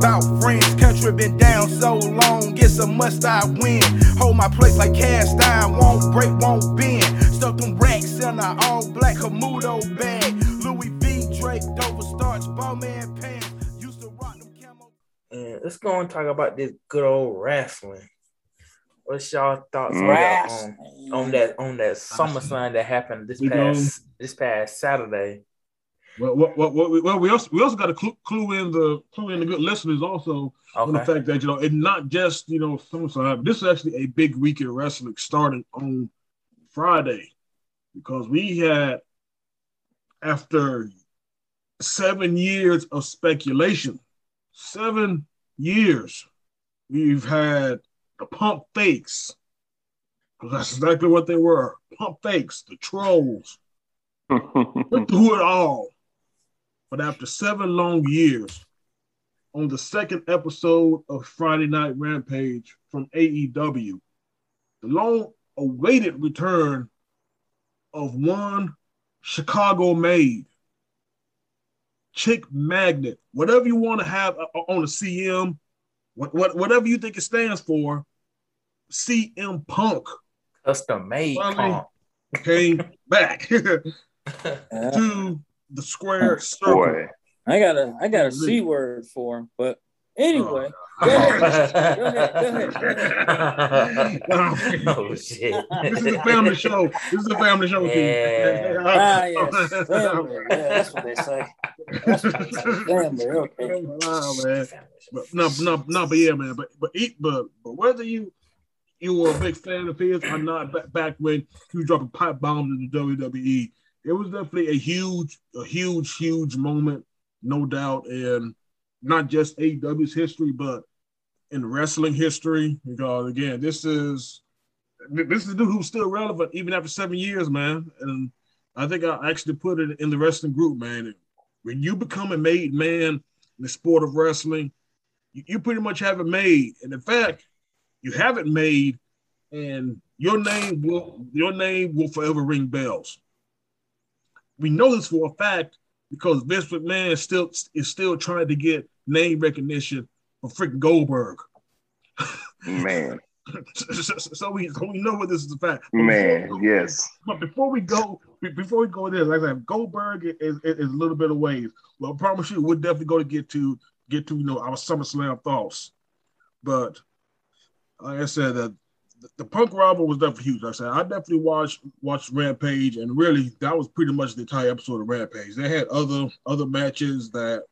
talk about friends. Country been down so long, it's a must I win. Hold my place like cast iron, won't break, won't bend. Stuck them racks in a all black Camuto bag. Louis V, Drake, Dover starch, Bowman pants. Used to rock them camo. And let's go and talk about this good old wrestling. What's y'all thoughts on, that, on, on that on that SummerSlam that happened this past this past Saturday? Well, well, well, well, well, we also we also got to clue, clue in the clue in the good listeners also on the fact that you know it's not just you know SummerSlam. This is actually a big week in wrestling starting on Friday because we had after seven years of speculation, seven years, we've had the pump fakes. That's exactly what they were. Pump fakes, the trolls. Went through it all. But after seven long years, on the second episode of Friday Night Rampage from AEW, the long awaited return of one Chicago made chick magnet, whatever you want to have uh, on a CM, what, what, whatever you think it stands for, CM Punk Custom made Finally. pump. came back to. The square circle. Boy. I got a I got a C word for him, but anyway, go ahead. Go ahead, go ahead, go ahead. oh shit! This is a family show. This is a family show. Yeah. Ah, yes, family. Yeah, that's what they say. That's what they say. Family. Okay. Wow, man. But no, no, no, but yeah, man. But but eat, but but whether you you were a big fan of his or not, back, back when he was dropping pipe bombs in the WWE, it was definitely a huge, a huge, huge moment, no doubt, in not just AEW's history, but in wrestling history. Because again, this is this is dude who's still relevant even after seven years, man. And I think I actually put it in the wrestling group, man. When you become a made man in the sport of wrestling, you, you pretty much have it made. And in fact, you have it made, and your name will your name will forever ring bells. We know this for a fact because Vince McMahon is still is still trying to get name recognition for freaking Goldberg. Man, so, we so we know what this is a fact. But man, yes. But before we go, before we go there, like I said, Goldberg is, is, is a little bit of ways. Well, I promise you, we're definitely going to get to get to you know our SummerSlam thoughts. But like I said, that the, Punk rival was definitely huge. Like I said, I definitely watched watched Rampage, and really that was pretty much the entire episode of Rampage. They had other other matches that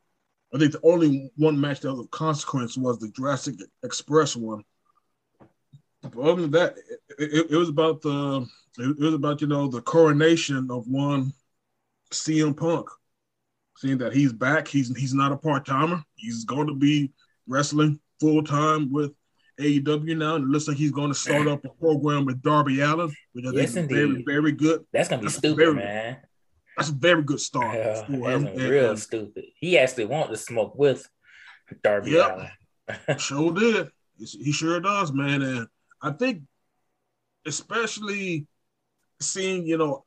I think the only one match that was of consequence was the Jurassic Express one. But other than that, it, it, it was about the it was about you know the coronation of one CM Punk, seeing that he's back. He's he's not a part timer. He's going to be wrestling full time with AEW now, and it looks like he's going to start up a program with Darby Allin, which I Yes, think is very indeed. very good. That's gonna be That's stupid, very- man. That's a very good start for that's gonna And- real stupid. He actually wanted to smoke with Darby Yep. Allin. Sure did. He sure does, man. And I think, especially seeing, you know,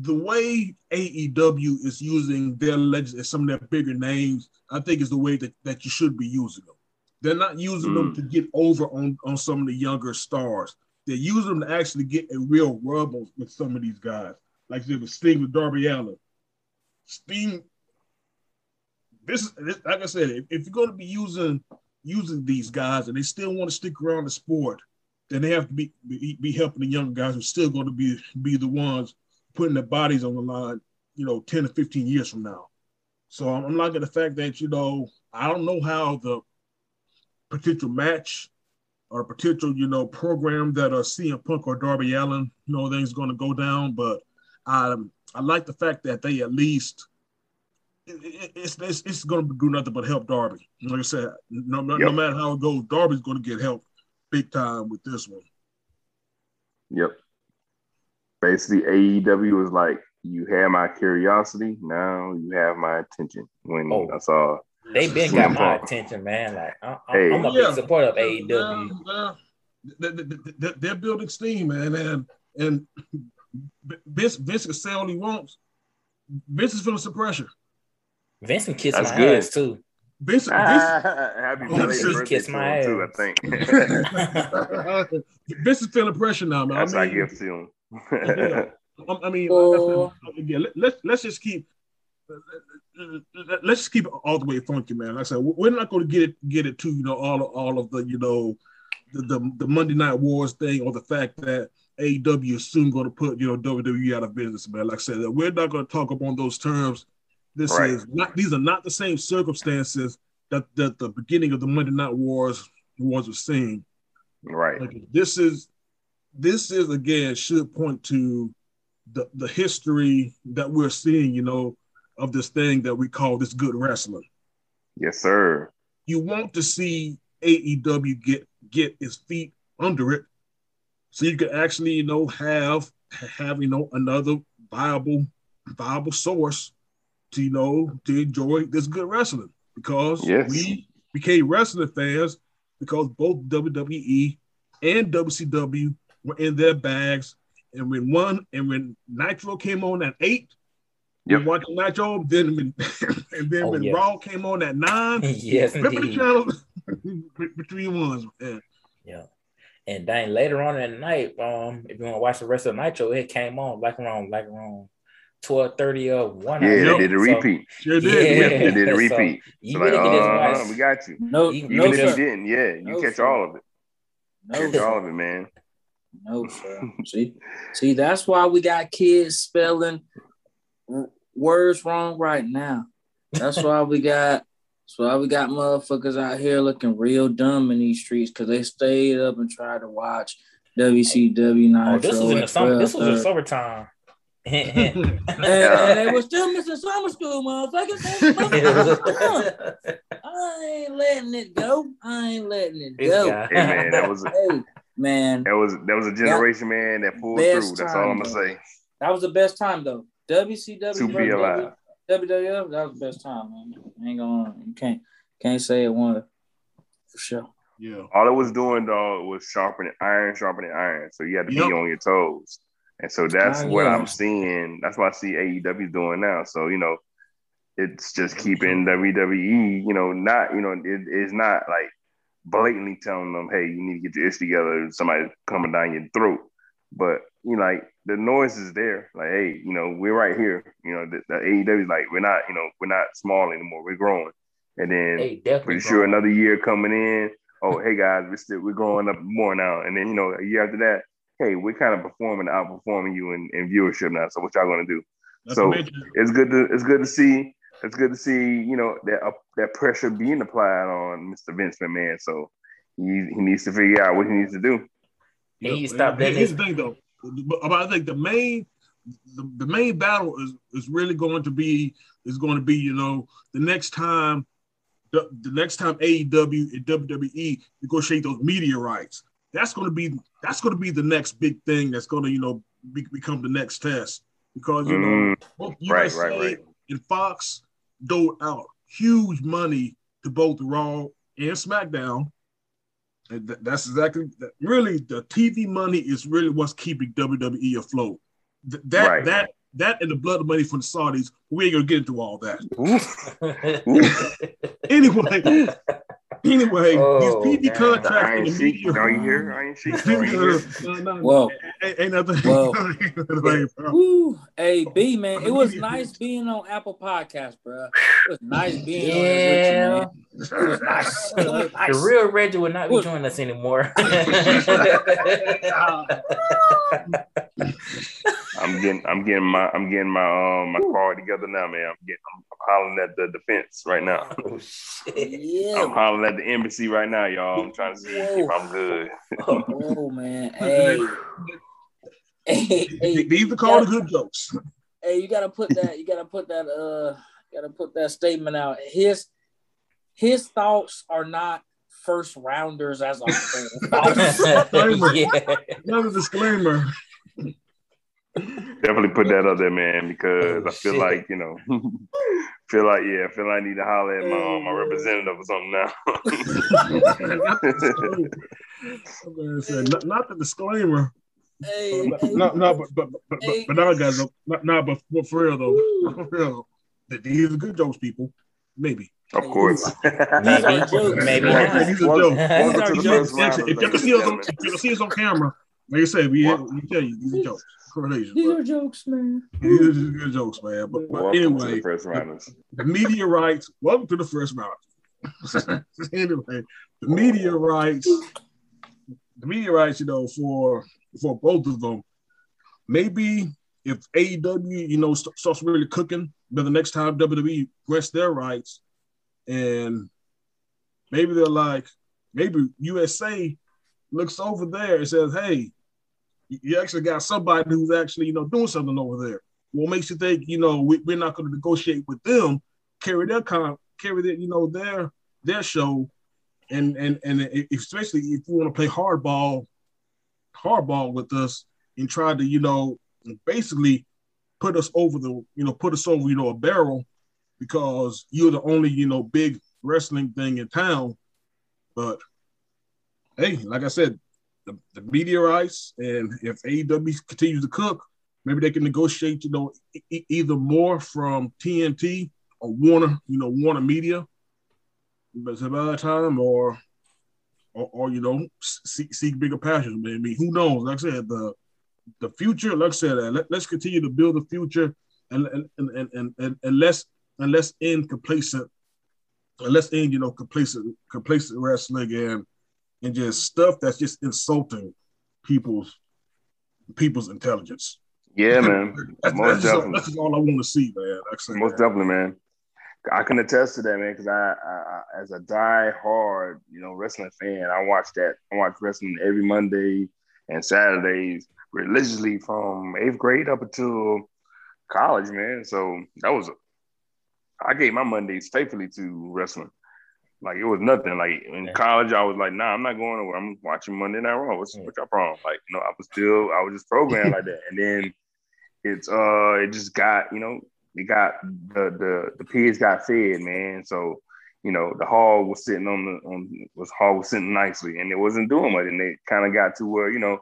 the way AEW is using their legends and some of their bigger names, I think is the way that, that you should be using them. They're not using them Mm. to get over on, on some of the younger stars. They're using them to actually get a real rub with some of these guys. Like they with Sting with Darby Allin. Sting, this is this, like I said, if, if you're going to be using using these guys and they still want to stick around the sport, then they have to be be, be helping the young guys who're still going to be be the ones putting their bodies on the line, you know, 10 to 15 years from now. So I'm, I'm liking the fact that, you know, I don't know how the potential match or potential, you know, program that uh, a CM Punk or Darby Allin, you know, things going to go down, but I um, I like the fact that they at least it- it- it's it's, it's going to do nothing but help Darby. Like I said, no, no, no matter how it goes, Darby's going to get help big time with this one. Yep. Basically, AEW was like, you have my curiosity, now you have my attention. When Oh. I saw, They been got CM my attention, man. Like I, I, I'm a Yeah. big supporter of AEW. They're building steam, man, and and Vince Vince can say all he wants. Vince is feeling some pressure. Vince can kiss That's my good. ass too. Vince, ah, Vince, Happy Oh, belated birthday kiss my him too, I think. Vince is feeling pressure now, man. That's I our mean, gift to him. I I mean, Oh. I said, again, let, let's let's just keep let's just keep it all the way funky, man. Like I said, we're not going to get it get it to you know all of, all of the you know the, the the Monday Night Wars thing or the fact that AEW is soon going to put you know WWE out of business, man. Like I said, we're not going to talk upon those terms. This Right. is not; these are not the same circumstances that that the beginning of the Monday Night Wars wars were seeing. right. Like, this is this is again should point to the the history that we're seeing, you know, of this thing that we call this good wrestling. Yes, sir. You want to see AEW get get its feet under it, so you can actually, you know, have have you know another viable viable source to you know to enjoy this good wrestling because Yes. we became wrestling fans because both WWE and WCW were in their bags. And when one and when Nitro came on at eight, Yep. we watched Nitro. Then when, and then Oh, when yeah. Raw came on at nine, yes, flipping the indeed. channel between ones. Man. Yeah. And then later on in the night, um, if you want to watch the rest of Nitro, it came on like around like around twelve thirty or one. Yeah, I they did a So repeat. Sure did. Yeah. They did a So, repeat. you So like, uh, watch. we got you. No, Even no, Even if sir. you didn't, yeah, you No, catch sir. all of it. No, Catch sir. all of it, man. No, sir. See, see, that's why we got kids spelling w- words wrong right now. That's why we got. That's why we got motherfuckers out here looking real dumb in these streets because they stayed up and tried to watch WCW oh, Nitro. Oh, this was in the summer. This was in summertime. Hint, hint. and, and they uh, were still missing summer school, motherfuckers. Motherfuckers, I ain't letting it go. I ain't letting it go. Hey man, that was Hey, man, that was that was a generation, man, that pulled through. That's all I'm gonna say. that was the best time though. WCW To be alive. WWF, that was the best time, man. Ain't gonna you can't can't say it one for sure. Yeah. All it was doing though was sharpening iron, sharpening iron. So you had to Yep. be on your toes. And so that's Ah, what yeah. I'm seeing. That's what I see AEW doing now. So, you know, it's just keeping WWE, you know, not, you know, it, it's not like blatantly telling them, hey, you need to get your ish together, somebody coming down your throat. But you know, like the noise is there. Like, hey, you know, we're right here. You know, the, the AEW is like, we're not, you know, we're not small anymore. We're growing. And then Hey, pretty sure bro. another year coming in. Oh, hey guys, we're still we're growing up more now. And then you know, a year after that, hey, we're kind of performing, outperforming you in, in viewership now. So what y'all gonna do? Not So- to mention, It's good to it's good to see. It's good to see you know that uh, that pressure being applied on Mr. Vince McMahon. So he he needs to figure out what he needs to do. And he Yep. stopped And letting Here's his the thing, though. But I think the main, the, the main battle is is really going to be is going to be you know the next time, the, the next time AEW and WWE negotiate those media rights. That's going to be that's going to be the next big thing. That's going to you know be, become the next test because you know Mm, both right, USA right, right. and Fox doled out huge money to both Raw and SmackDown. And th- that's exactly that, really the TV money is really what's keeping WWE afloat. That Right. that that and the blood money from the Saudis. We ain't gonna get into all that. Anyway, anyway, Oh, these TV man. The contracts Iron and the Sheik, media. know you here? Iron Sheik, know you no, no, Well, ain't, ain't nothing. well. ain't nothing. Woo. Hey B man, it was nice being on Apple Podcast, bro. It was nice being on Yeah. it with you, man. It was nice. It was nice. The real Reggie would not be Look. joining us anymore. I'm getting I'm getting my I'm getting my um my car together now, man. I'm getting I'm, I'm hollering at the defense right now. oh shit. I'm hollering at the embassy right now, y'all. I'm trying to see if I'm good. Oh man. Hey. Hey, hey, These are called the good jokes. hey, you gotta put that, you gotta put that uh gotta put that statement out. His his thoughts are not first rounders as a whole. yeah. Another disclaimer. Definitely put that up there, man, because Oh, I feel shit. like you know, feel like yeah, I feel like I need to holler at my um, my representative or something now. Not, not the disclaimer. hey, But, hey, no, no, but but but but, Hey. but now, guys, though, not, not but, but for real though, for real, these are good jokes, people. Maybe Of course. These are jokes. Maybe Like I not. said, these are jokes. welcome to the These first are round If of you can see us on, if you can see us on camera, like I said, we, we tell you these are jokes. Correlation. These are jokes, man. These are just good jokes, man. But, but Welcome to anyway, the first rounders. the media rights. Welcome to the first round. anyway, the media rights, the media rights, you know, for for both of them. Maybe if AEW, you know, st- starts really cooking, but the next time WWE grants their rights, and maybe they're like, maybe USA looks over there and says, "Hey, you- actually got somebody who's actually, you know, doing something over there." What makes you think, you know, we, we're not going to negotiate with them, carry their con, carry their, you know, their their show, and and and especially if you want to play hardball, hardball with us and try to, you know, basically put us over the, you know, put us over, you know, a barrel because you're the only, you know, big wrestling thing in town. But hey, like I said, the, the rights, and if AEW continues to cook, maybe they can negotiate, you know, e- either more from TNT or Warner, you know, Warner Media, but about that time, or, or, or you know, seek, seek bigger passions. Maybe who knows? Like I said, the the future. Like I said, uh, let, let's continue to build the future, and and and and, and, and let's and let's end complacent, and let's end you know complacent complacent wrestling and and just stuff that's just insulting people's people's intelligence. Yeah, man. That's, Most that's, just, all, definitely. that's all I want to see, man. Said, Most definitely, man. I can attest to that, man, because I, I, I, as a die-hard, you know, wrestling fan, I watch that. I watch wrestling every Monday and Saturdays religiously from eighth grade up until college, man. So that was, I gave my Mondays faithfully to wrestling. Like it was nothing. Like in Yeah. college, I was like, nah, I'm not going nowhere. I'm watching Monday Night Raw. What's, Yeah. what's your problem? Like, you know, I was still, I was just programmed like that. And then it's, uh, it just got, you know, it got the the the pigs got fed, man. So you know the hog was sitting on the on was hog was sitting nicely, and it wasn't doing much. And it kind of got to where you know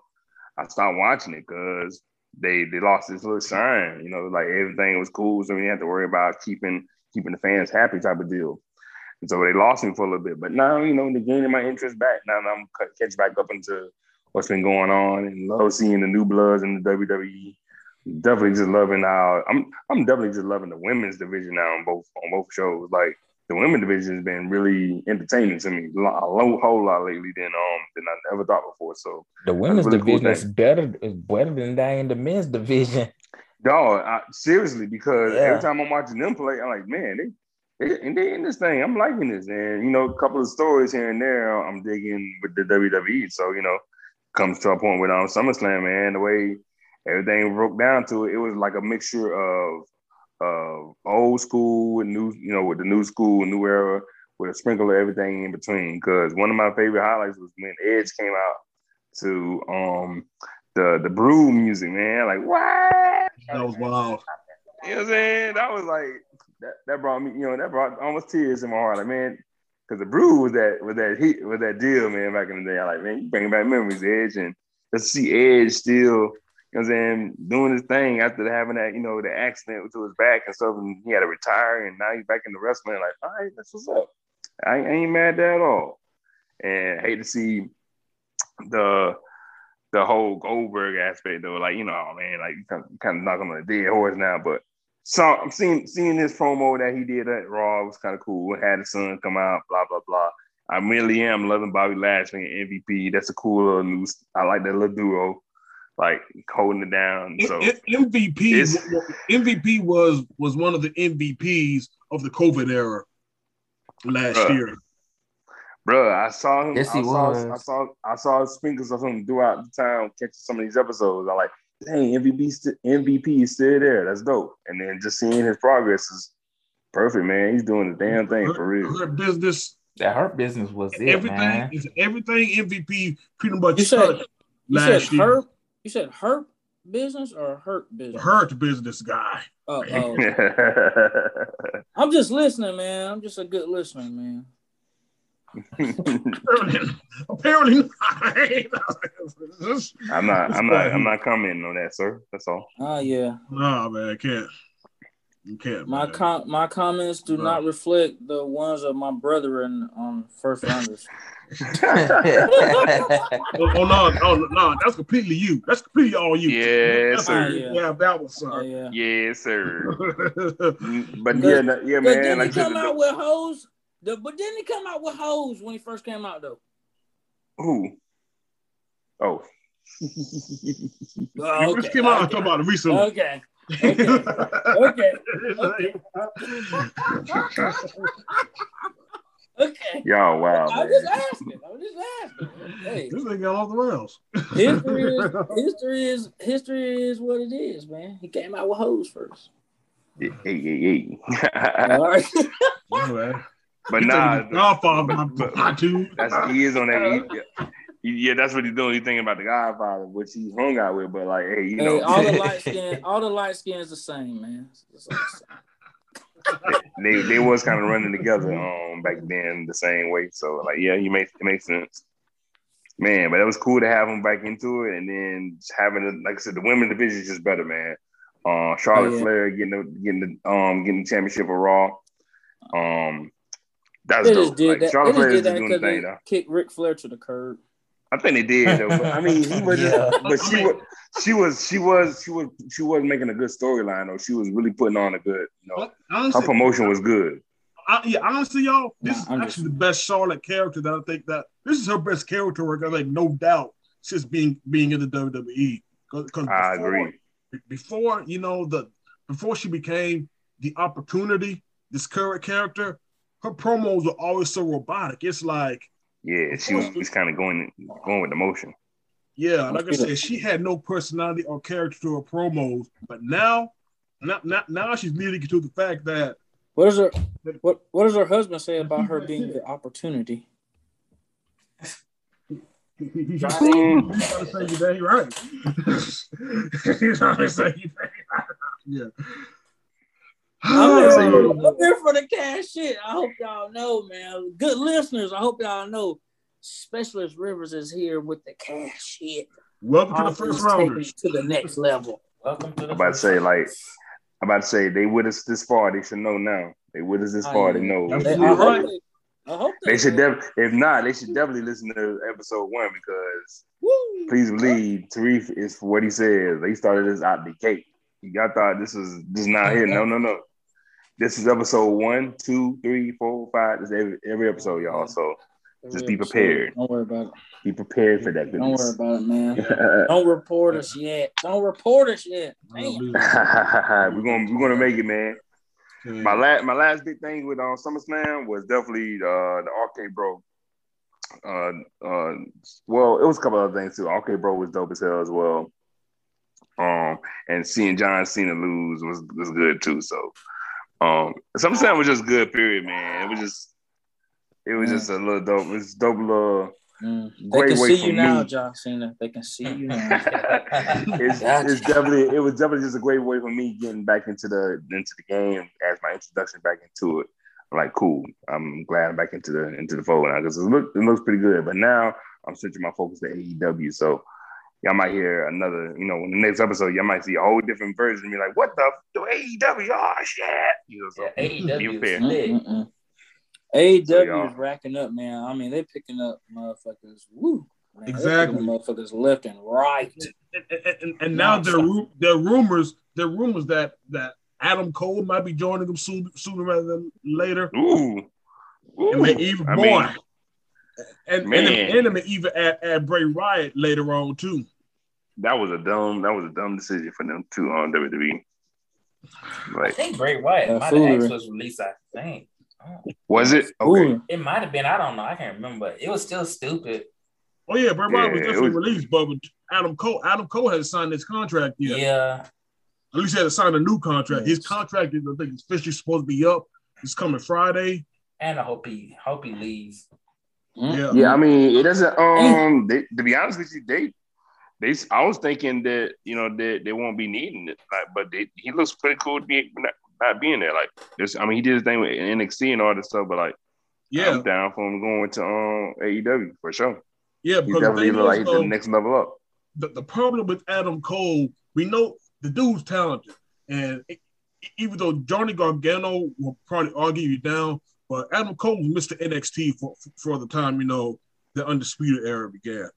I stopped watching it because they they lost this little shine. You know, like everything was cool, so we didn't have to worry about keeping keeping the fans happy type of deal. And so they lost me for a little bit, but now you know they're gaining my interest back. Now I'm cut- catch back up into what's been going on, and love seeing the new bloods in the WWE definitely just loving how I'm I'm definitely just loving the women's division now on both on both shows. Like the women's division has been really entertaining to me a lo- a lo- whole lot lately than um than I ever thought before. So The women's really cool division is better is better than that in the men's division. dog, I, seriously, because Yeah. every time I'm watching them play, I'm like, man, they and they in this thing. I'm liking this, and you know, a couple of stories here and there. I'm digging with the WWE. So you know, comes to a point with um SummerSlam, man. The way everything broke down to it, it was like a mixture of of old school and new, you know, with the new school, new era, with a sprinkle of everything in between. Because one of my favorite highlights was when Edge came out to um the the Brood music, man. Like what? that was wild. You know what I'm saying? That was like that, that brought me, you know, that brought almost tears in my heart. Like, man, because the Brood was that was that heat was that deal, man, back in the day. I like, man, you bringing back memories, Edge, and let's see Edge still, you know what I'm saying, doing his thing after having that, you know, the accident to his back and stuff, and he had to retire, and now he's back in the wrestling. Like, all right, that's what's up. I, I ain't mad at all. And hate to see the the whole Goldberg aspect though, like you know, oh, man, like kind of, knocking on a dead horse now. But so I'm seeing seeing this promo that he did at Raw was kind of cool. Had his son come out, blah blah blah. I really am loving Bobby Lashley and MVP. That's a cool little news. I like that little duo, like holding it down. So M- M- MVP MVP was was one of the MVPs of the COVID era last Bruh. year. Bro, I saw him. Yes, I he saw, was. I saw. I saw sprinkles of him throughout the time catching some of these episodes. I like, dang, MVP, st- MVP is still there. That's dope. And then just seeing his progress is perfect, man. He's doing the damn thing for real. Her business, That hurt business was it, everything man. is everything MVP pretty much You said- touched You said last year. hurt. You said hurt business or hurt business? Hurt business guy. Oh, oh. I'm just listening, man. I'm just a good listener, man. Apparently, apparently not. I'm not. I'm not. I'm not commenting on that, sir. That's all. Oh yeah. Nah, man, I can't. Okay, My man. com- my comments do Right. not reflect the ones of my brethren on first rounders. Oh, oh, no, no, no, that's completely you. That's completely all you. Yes, sir. all- Yeah, that was uh, yeah, sir. yeah. Yes, sir. But yeah, yeah, man. didn't Like he come out with hoes? The, but didn't he come out with hoes when he first came out though? who? Oh, Oh, You just came out and talk about it recently. Okay. Okay. Okay. Okay. y'all, wow, I was man. just asking. I was just asking. Hey, This thing got off the rails. history is history is history is what it is, man. He came out with hoes first. Hey, hey, hey. All right. Anyway, but he nah, taking the Godfather, my, but- my dude. that's he is on that. He, he- yeah, that's what he's doing. He's thinking about the Godfather, which he hung out with. But like, hey, you Hey, know, all the light skin, all the light skins the same, man. The same. they they was kind of running together um back then the same way. So like, yeah, you make it makes sense, man. But it was cool to have him back into it, and then just having it, like I said, the women division is just better, man. Uh, Charlotte Oh, yeah. Flair getting the getting the um getting the championship of Raw. Um, that's They dope. just did Like, that. Charlotte They Flair just is did just that doing the because thing, they though. kicked Ric Flair to the curb. I think they did though. But, I mean, he was, Yeah. but she was, she was, she was, she was, she was making a good storyline though. She was really putting on a good, you know, her promotion was good. I, yeah, honestly, y'all, this Nah, is I'm actually just- the best Charlotte character that I think that this is her best character work. I think, no doubt, since being being in the WWE. Because I agree. Before you know the before she became the opportunity, this current character, her promos were always so robotic. It's like, Yeah, she was just kind of going going with the motion. yeah, like I said, she had no personality or character to her promos. But now, now, now, now she's leading to the fact that What does her what what does her husband say about her being the opportunity? He's trying to say you dang right. He's trying to say you dang right. Yeah. I'm Yeah. here, I'm here for the cash shit. I hope y'all know, man. Good listeners, I hope y'all know. Specialist Rivers is here with the cash shit. Welcome to the first round. to the next level. Welcome to the. I'm about to say, like, I'm about to say they with us this far. They should know now. They with us this Oh, far. yeah. They know. They, I, hope they, I hope They should definitely. If not, they should definitely listen to episode one because Woo! please believe Tarif is for what he says. They started this out the gate. I thought this was just not here. No, no, no. This is episode one, two, three, four, five. This is every every episode, y'all. So Just be prepared. Don't worry about it. be prepared for that. Don't worry about it, man. Don't report us yet. Don't report us yet. Damn. we're gonna we're gonna make it, man. My last my last big thing with uh, SummerSlam was definitely uh, the Arcade Bro. Uh, uh, well, it was a couple other things too. Arcade Bro was dope as hell as well. Um, and seeing John Cena lose was was good too. So, um, SummerSlam was just good. Period, man. It was just it was just a little dope. It's dope little. Mm. They Great can way see for you now, me. John Cena. They can see you now. It's, Gotcha. it's definitely it was definitely just a great way for me getting back into the into the game as my introduction back into it. I'm like, cool. I'm glad I'm back into the into the fold now because it, look, it looks pretty good. But now I'm switching my focus to AEW. So y'all might hear another, you know, in the next episode, y'all might see a whole different version of me like, what the, the AEW? Oh shit. You know, so Yeah, AEW be is lit. Mm-mm-mm. AEW So, is racking up, man. I mean, they picking up motherfuckers. Woo. Man, Exactly. Motherfuckers left and right. and, and- and, and now there are ru- there are rumors there are rumors that that Adam Cole might be joining them soon, sooner rather than later, Ooh. Ooh. and may even I more. mean, and and, man. and they may even add, add Bray Wyatt later on too. That was a dumb that was a dumb decision for them too on WWE. I think Bray Wyatt Uh, might have foolery. actually was released. I think. Oh, was it okay? Ooh. it might have been. I don't know. I can't remember. But It was still stupid. Oh yeah, Bray Wyatt was Yeah, it definitely was- released, but Adam Cole Adam Cole hasn't signed his contract yet. Yeah. At least he had to sign a new contract. His contract is I think it's officially supposed to be up. It's coming Friday. And I hope he hope he leaves. Mm. Yeah. Yeah, I mean, it doesn't. Um, they, to be honest with you, they, they. I was thinking that you know that they won't be needing it, like, but they, he looks pretty cool to be not, not being there. Like, this, I mean, he did his thing with NXT and all this stuff, but like, Yeah, I'm down for him going to um AEW for sure. yeah. He Because the definitely look like is, he's the next level up. the, the problem with Adam Cole, we know the dude's talented, and it, even though Johnny Gargano will probably argue you down, but Adam Cole was Mr. NXT for for the time you know the undisputed era began.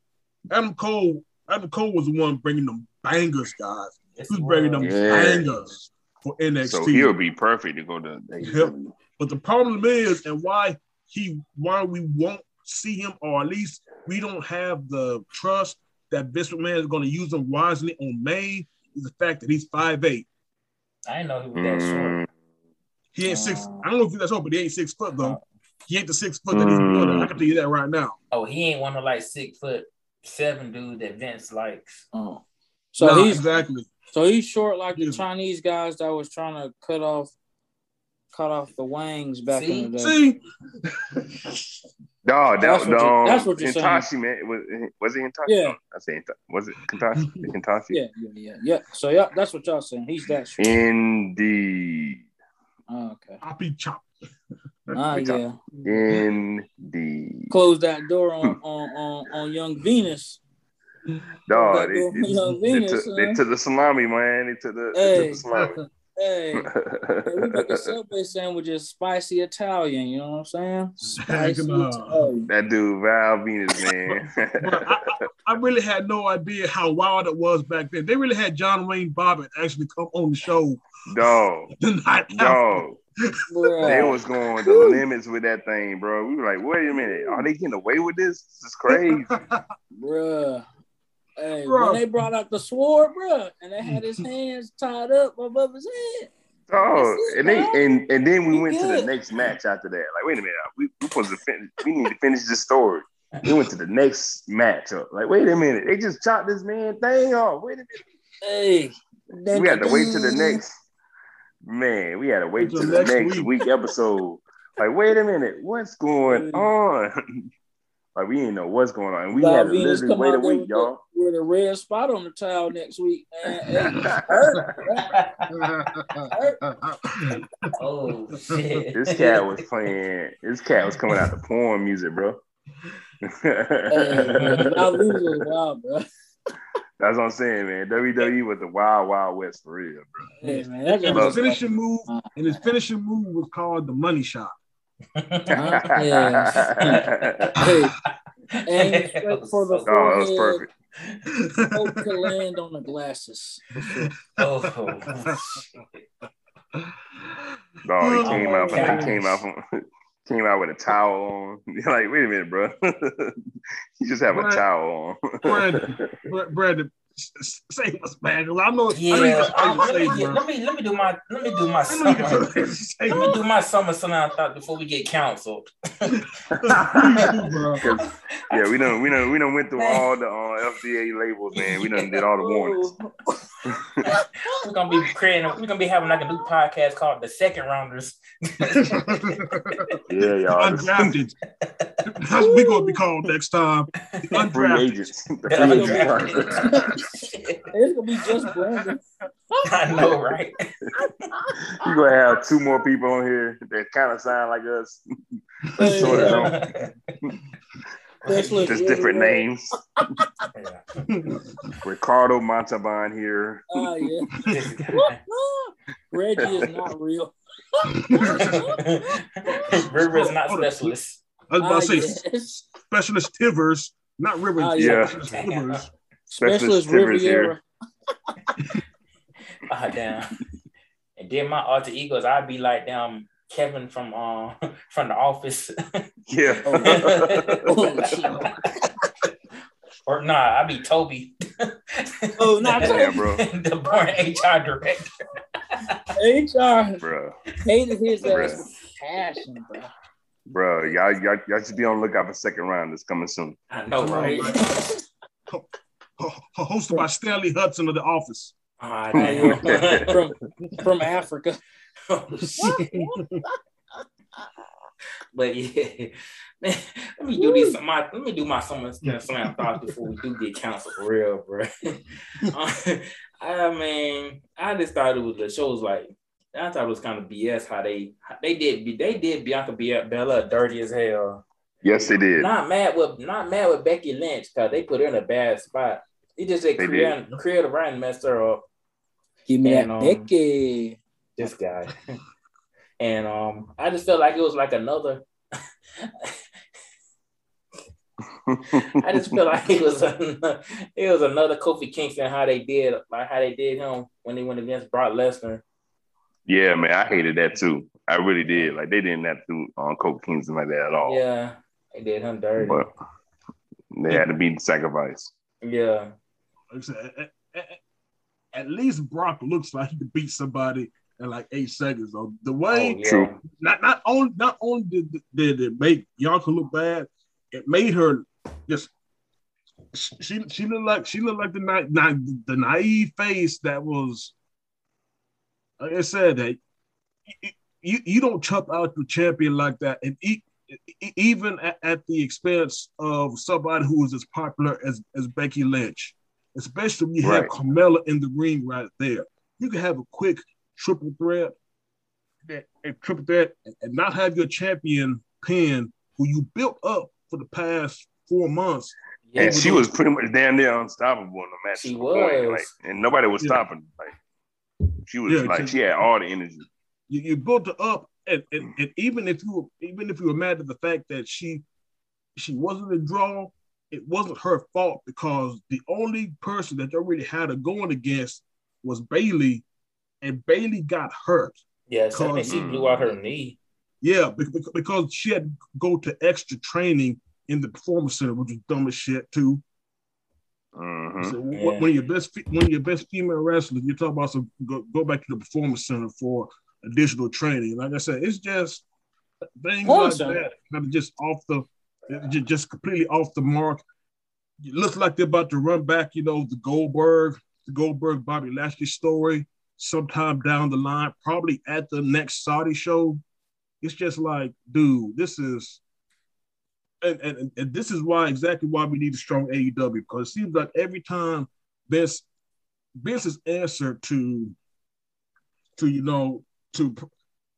Adam Cole, Adam Cole was the one bringing them bangers, guys. Yes, He was bringing them was. Yeah. bangers for NXT. So he'll be perfect to go to AEW. But the problem is, and why he why we won't see him, or at least we don't have the trust that Vince McMahon is going to use him wisely on Main, is the fact that he's five eight. I didn't know he was that short. Mm, He ain't six. Oh. I don't know if that's all, but he ain't six foot though. He ain't the six foot that he's Mm. building. I can tell you that right now. Oh, he ain't one of like six foot seven dude that Vince likes. Oh. So Nah, he's exactly. so he's short like the Chinese guys that was trying to cut off cut off the wangs back in the day. See, Dog, that, That's what you- um, that's what you're saying. Hitachi, man. Was, was it Hitachi? Yeah. I say Hitachi. Was it Hitachi? Hitachi? Yeah, yeah, yeah, yeah. So yeah, that's what y'all saying. He's that short. Indeed. Oh, okay. Poppy chop. Ah, Good job. yeah. Indeed. Close that door on on on, on young Venus. Dog, That they, they, young they Venus, took, they son. took the salami, man. They took the, they Hey. took the salami. Hey, hey, we making Subway sandwiches spicy Italian. You know what I'm saying? Spicy Italian. that dude, Val Venis, man. But I, I, I really had no idea how wild it was back then. They really had John Wayne Bobbitt actually come on the show dog, the night after. dog. They was going the limits with that thing, bro. We were like, wait a minute, are they getting away with this? This is crazy. Bruh. Hey, Bruh. when they brought out the sword, bro, and they had his hands tied up above his head. Oh, and they and, and then we You went to the next match after that. Like, wait a minute, we we supposed to finish. We need to finish this story. We went to the next match. Up. Like, wait a minute, they just chopped this man thing off. Wait a minute, Hey. we had to wait to the next. Man, we had to wait Till to the next next week. week episode. Like, wait a minute, what's going on? like, we didn't know what's going on. And we Val had to Venus literally come wait a week, with, y'all. the, with a red spot on the towel next week, man. Hey, hurt, oh shit! This cat was playing. This cat was coming out the porn music, bro. Hey, man, Val Venis was wild, bro. That's what I'm saying, man. WWE was the wild, wild west for real, bro. Hey, man, And his was finishing move, uh-huh. and his finishing move was called the money shot. Uh-huh. yes. Hey, and straight for the oh, that was forehead. perfect. Hope to land on the glasses. Sure. oh, Dog, he Oh, came out. From, gosh. he came out from. Came out with a towel on. You're like, wait a minute, bro. you just have a towel on. Brad, Bra- Brandon, s- s- save us, man. 'cause I know, yeah. I know you're supposed to let, me, save, get- let me let me do my let me do my I know you're summer. supposed to save, Let me do my summer sundown thought before we get canceled. yeah, we done, we done, we done went through all the uh, FDA labels, man. We done did all the warnings. we're gonna be creating. We're gonna be having like a new podcast called the Second Rounders. Yeah, y'all. this- Undrafted. That's we gonna be called next time. The Free agents. The The free agent undrafted. process. It's gonna be just Brandon. I know, right? You gonna have two more people on here that kind of sound like us, Sort of don't. Especially just Eddie different Ray. names. Ricardo Montalban here. Ah, yeah. Reggie is not real. River is not specialist. I was about to say yes. specialist Tivers, not Rivers. Ah, yeah. Tivers. Specialist Tivers here. Riviera. Ah, damn. And then my alter egos, I'd be like damn Kevin from uh from the office. Yeah. Oh, or nah, I'd be Toby. Oh, not Damn, bro. the born HR director. HR Bro, hated his ass passion, bro. bro, y'all, y'all, y'all should be on the lookout for second round that's coming soon. I know, right? Ho- Hosted by Stanley Hudson of The Office. Ah, Oh, damn. from from Africa. Oh. But yeah, man, let me do these. My let me do my summer slam thoughts before we do get canceled for real, bro. I mean, I just thought it was the show was like I thought it was kind of BS how they they did they did Bianca Belair dirty as hell. Yes, they did. Not mad with not mad with Becky Lynch because they put her in a bad spot. He just said They creative creative Ryan messed her up. Give me And, that um, Becky. this guy. and um, I just felt like it was like another. I just feel like it was a, it was another Kofi Kingston how they did like how they did him when they went against Brock Lesnar. Yeah, man, I hated that too. I really did. Like they didn't have to do on Kofi Kingston like that at all. Yeah, they did him dirty. But they had to be the sacrifice. Yeah. Like I said, at, at, at least Brock looks like he could beat somebody in like eight seconds. Though the way, Oh, yeah. Not not only not only did, did it make Bianca look bad, it made her just she she looked like she looked like the na- the naive face that was like I said that you you don't chop out the champion like that and e- e- even at, at the expense of somebody who is as popular as, as Becky Lynch, especially when you have Right. Carmella in the ring right there. You can have a quick triple threat, that- a triple threat, and- and not have your champion pin who you built up for the past four months. Yeah. and she was pretty much damn near unstoppable in the match. She to point, was. like, and nobody was Yeah. stopping. Like she was Yeah, like she had all the energy. you, you built her up, and, and, and even if you were, even if you were mad at the fact that she she wasn't a draw, it wasn't her fault because the only person that they really had her going against was Bayley, and Bayley got hurt. Yeah, so I think she blew out her knee. Yeah, be- be- because she had to go to extra training in the performance center, which is dumb as shit too. Mhm. So Yeah. one one of your best fe- one of your best female wrestlers, you talk about some go, go back to the performance center for additional training. Like I said, it's just things Performance like center. that kind of just off the just, completely off the mark. It looks like they're about to run back, you know, the Goldberg, the Goldberg Bobby Lashley story sometime down the line, probably at the next Saudi show. It's just like, dude, this is and, and, and this is why exactly why we need a strong AEW because it seems like every time Vince Vince's answer to to you know to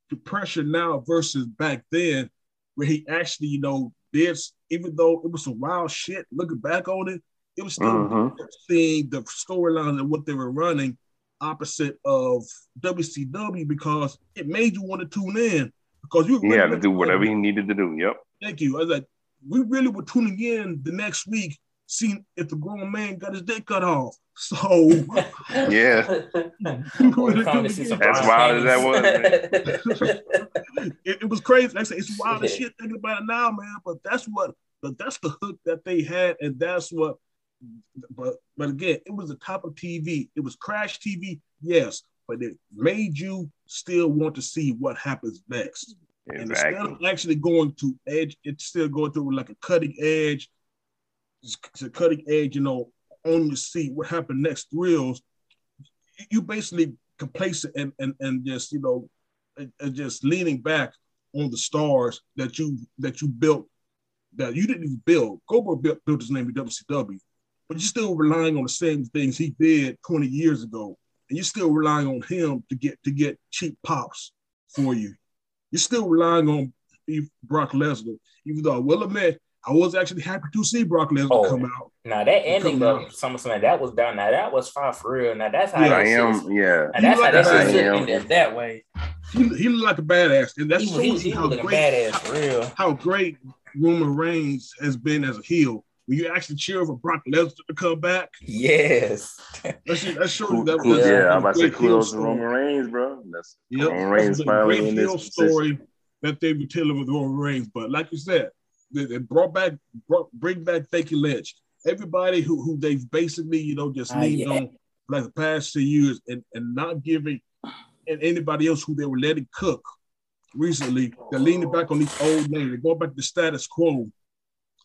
to pressure now versus back then where he actually you know did even though it was some wild shit looking back on it it was still Mhm. seeing the storyline and what they were running opposite of WCW because it made you want to tune in because you had to do whatever he needed to do. Yep. Thank you. I was like, we really were tuning in the next week, seeing if the grown man got his dick cut off. So Yeah. We're coming to see some As wild as that was. it, it was crazy. Like I said, it's wild as shit thinking about it now, man. But that's what, but that's the hook that they had, and that's what. But but again, it was the top of TV. It was crash TV, yes, but it made you still want to see what happens next. And instead Exactly. of actually going to edge, it's still going to like a cutting edge, a cutting edge, you know, on your seat, what happened next thrills. You basically complacent and and and just you know, and just leaning back on the stars that you that you built, that you didn't even build. Goldberg built, built his name in WCW, but you're still relying on the same things he did 20 years ago, and you're still relying on him to get to get cheap pops for you you're still relying on Brock Lesnar, even though I will admit I was actually happy to see Brock Lesnar Oh. come out. now that ending Come of SummerSlam, that was done. Now that was fine for real. Now that's how Yeah, that I am. was- Yeah. Now that's how that I shit should end up that way. He, he looked like a badass, and that He shows he he how was looking great badass for real. how great Roman Reigns has been as a heel. When you actually cheer for Brock Lesnar to come back, Yes. that, should, that shows Cool, that cool. that's Yeah, a I'm about to say kudos to. Roman Reigns, bro. That's Yep. Roman Reigns That's a finally great heel this position. story that they were telling with Roman Reigns. But like you said, they, they brought back, brought, bring back Becky Lynch. Everybody who who they've basically you know just Ah, leaned yeah. on for like the past two years and and not giving and anybody else who they were letting cook recently. They're leaning back on these old names. They're going back to the status quo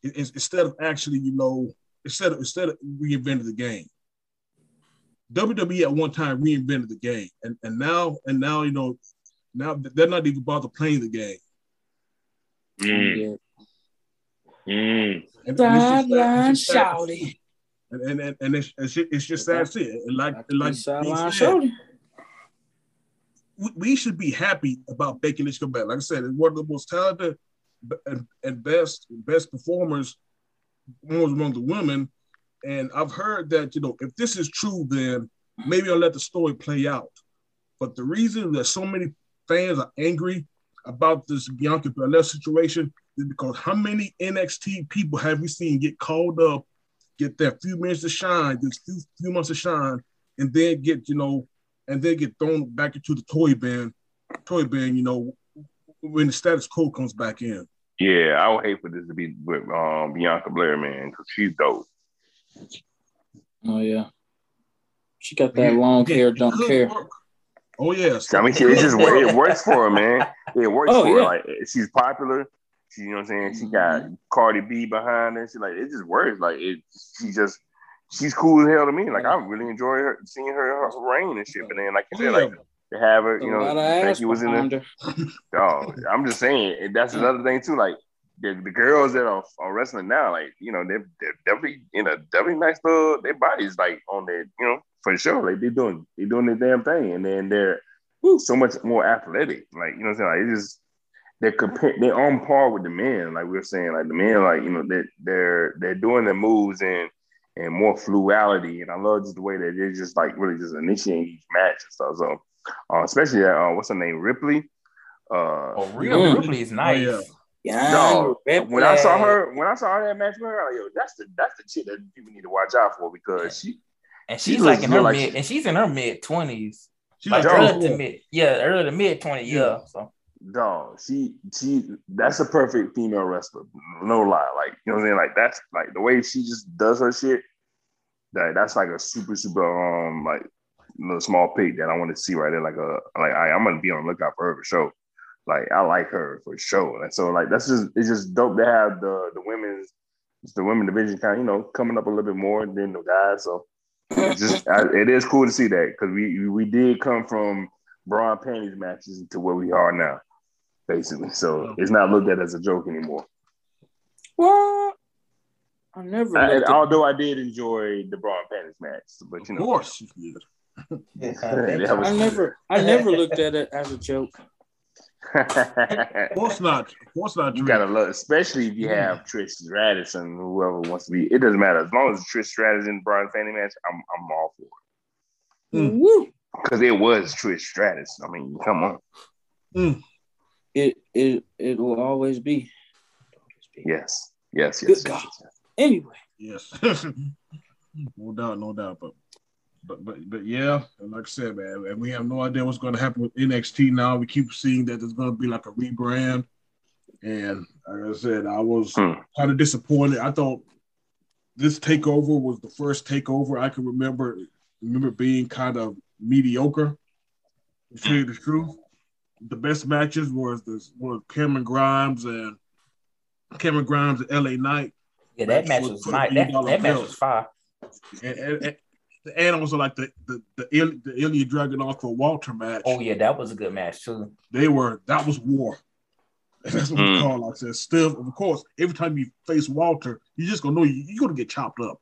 in- in- instead of actually you know instead of instead of reinventing the game. WWE at one time reinvented the game, and and now and now you know now they're not even bother playing the game. Mm, Yeah. Mm. And, and it's just sad- Sideline it's to see. And and and, and it's, it's just, it's just sad to see. And like like Sideline he said, we, we should be happy about Becky Lynch coming back. Like I said, it's one of the most talented and, and best best performers among among the women. And I've heard that you know if this is true, then maybe I'll let the story play out. But the reason that so many fans are angry about this Bianca Belair situation is because how many NXT people have we seen get called up, get their few minutes to shine, just few, few months to shine, and then get, you know, and then get thrown back into the toy bin, toy bin, you know, when the status quo comes back in. Yeah, I would hate for this to be with um, Bianca Belair, man, because she's dope. Oh yeah, she got that long hair, it don't care. work. Oh yes. I mean, she, it just it works for her, man. It works Oh, for her. Like she's popular. She, you know what I'm saying? She got Cardi B behind her. She like it just works. Like it. She just she's cool as hell to me. Like I really enjoy her seeing her, her reign and shit. But then, like said, like to have her, you know, Becky was in behind the. Oh, I'm just saying. That's another thing too. Like the, the girls that are, are wrestling now, like you know, they're, they're definitely you know definitely nice. Little, their bodies like on their you know for sure. Like they're doing they're doing their damn thing, and then they're so much more athletic. Like you know, what I'm saying like it just they're compa- they're on par with the men. Like we were saying, like the men, like you know, they they're they're doing their moves and and more fluidity. And I love just the way that they're just like really just initiating each match and stuff. So uh, especially that uh, what's her name, Ripley. Uh, Oh, Real Mm. Ripley is nice. yeah. Yeah, Dog, Ripley. when I saw her, when I saw her that match with her, I was like, yo, that's the that's the chick that people need to watch out for because she and she's looks like in her like mid, she- and she's in her mid twenties, She's like early to mid, yeah, early to mid twenty, yeah. So dog, she she that's a perfect female wrestler. No lie. Like, you know what I'm saying? Like that's like the way she just does her shit. That that's like a super, super um like little small pig that I want to see right there. Like a like I, I'm gonna be on the lookout for her for sure. Like I like her for sure. And so like that's just it's just dope to have the the women's the women division kind of, you know, coming up a little bit more than the guys. So it's just I, it is cool to see that because we we did come from bra panties matches to where we are now, basically. So it's not looked at as a joke anymore. What? I never. I, looked at- although I did enjoy the bra and panties match, but Of you know, of course. you did. that was- I never. I never looked at it as a joke. Of course not. Of course not. you gotta love, especially if you have Trish Stratus and whoever wants to be. It doesn't matter as long as Trish Stratus in the Brian Fanny match. I'm I'm all for it Mm. Because it was Trish Stratus. I mean, come on. It it it will always be. Yes, yes, yes. Good yes, God. yes, yes. Anyway, Yes. no doubt, no doubt. But but but but yeah, and like I said, man, and we have no idea what's gonna happen with NXT now. We keep seeing that there's gonna be like a rebrand. And like I said, I was Hmm. kind of disappointed. I thought this takeover was the first takeover I can remember remember being kind of mediocre. To tell you the truth, the best matches was this was Cameron Grimes and Cameron Grimes and LA Knight. yeah, that match was put nice. That, that match was fire. and, and, and the and also like the the the, Il- the Ilya Dragunov for Walter match. Oh yeah, that was a good match too. They were that was war. That's what Mm. we call. Like I said, still of course. Every time you face Walter, you just gonna know you, you're gonna get chopped up.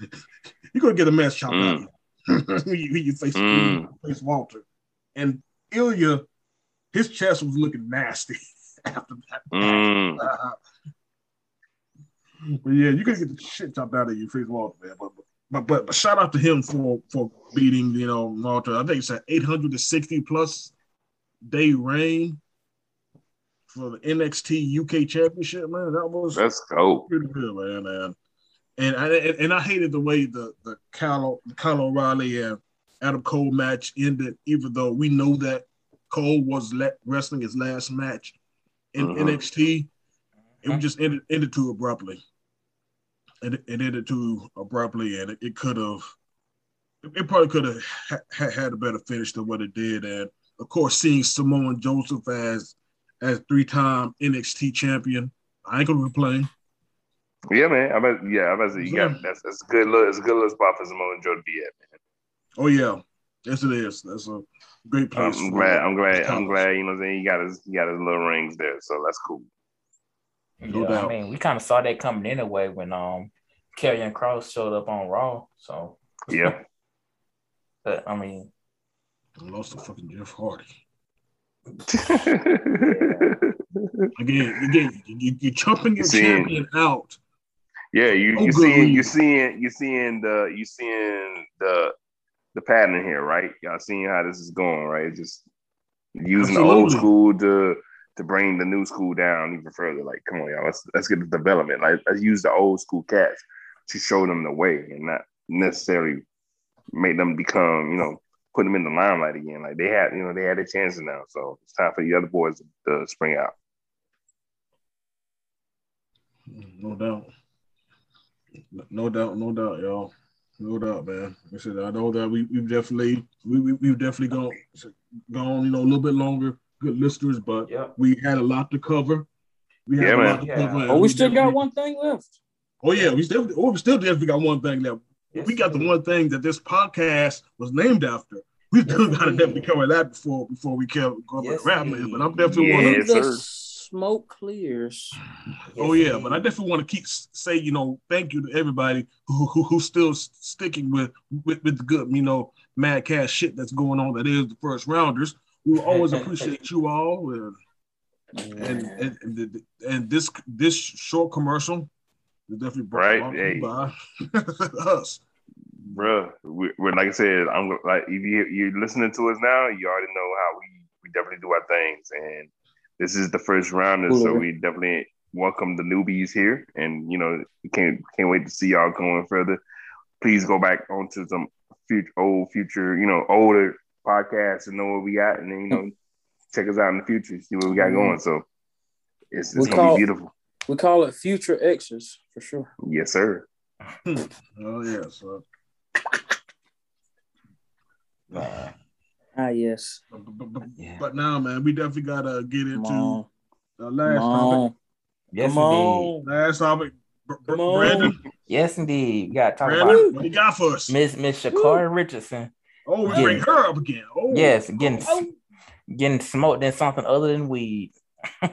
you're gonna get a mess chopped Mm. out. you when you, when you face, Mm. face Walter, and Ilya, his chest was looking nasty after that. Mm. Uh, but yeah, you gotta get the shit chopped out of you, face Walter, man. But, but but but shout out to him for for beating you know Walter. I think it's an 860 plus day reign for the NXT UK Championship, man. That was Let's go. pretty good, man. And and I and, and I hated the way the the Kyle Kyle O'Reilly and Adam Cole match ended, even though we know that Cole was let wrestling his last match in Mhm. NXT. It just ended ended too abruptly. And it, it ended too abruptly, and it, it could have, it probably could have ha- had a better finish than what it did. And of course, seeing Samoa Joe as as three time NXT champion, I ain't gonna complain. Yeah, man. I bet. Yeah, I bet. You got that's that's a good look. It's a good little spot for Samoa Joe to be at, man. Oh yeah, yes it is. That's a great place. I'm glad. I'm glad. I'm Thomas. glad. You know, what I'm saying he got his he got his little rings there, so that's cool. No yeah, doubt. I mean, we kind of saw that coming anyway when um Karrion Kross showed up on Raw. So, Yeah. but I mean, I lost to fucking Jeff Hardy again. Again, you, you're chopping your Seeing- champion out. yeah, you Oh, you good seeing you reason. seeing you seeing the you seeing the the pattern here, right? Y'all seeing how this is going, right? It's just using Absolutely. the old school to to bring the new school down even further. Like, come on, y'all, let's let's get the development. Like, let's use the old school cats to show them the way, and not necessarily make them become, you know, put them in the limelight again. Like they had, you know, they had a chance now. So it's time for the other boys to, to spring out. No doubt. No doubt, no doubt, y'all. No doubt, man. I said I know that we we've definitely we, we we've definitely gone gone, you know, a little bit longer, good listeners, but yep. we had a lot to cover. We had yeah, a man. lot to yeah. cover. Oh, we, we still got one thing left. Oh yeah, we still oh, we still definitely got one thing left. Yes, we got the one thing that this podcast was named after. We still yes, gotta definitely cover that before before we can go yes, rap man. But I'm definitely yes, one of smoke clears. Oh yeah, but I definitely want to keep say you know thank you to everybody who, who who's still sticking with, with with the good you know mad cash shit that's going on that is the first rounders. We always appreciate you all and and, and, and, and this this short commercial is definitely brought right. Hey. by us. Bruh, we, are like I said, I'm like if you you're listening to us now, you already know how we we definitely do our things, and this is the first round, so we definitely welcome the newbies here, and you know, can't can't wait to see y'all going further. Please go back onto some future, old, future, you know, older podcasts and know what we got, and then you know, check us out in the future, see what we got mm-hmm. going. So it's, it's gonna call, be beautiful. We call it future exes for sure. Yes, sir. oh yes. Uh, Ah, yes. But, but, but, yeah. but, now, man, we definitely gotta get into the last topic. Yes, Come indeed. Last topic. Brandon. Yes, indeed. You got to talk Brandon, about what you got for us, Miss Miss Sha'Carri Richardson. Oh, we getting, bring her up again. Oh, yes, getting oh. getting smoked in something other than weed. uh,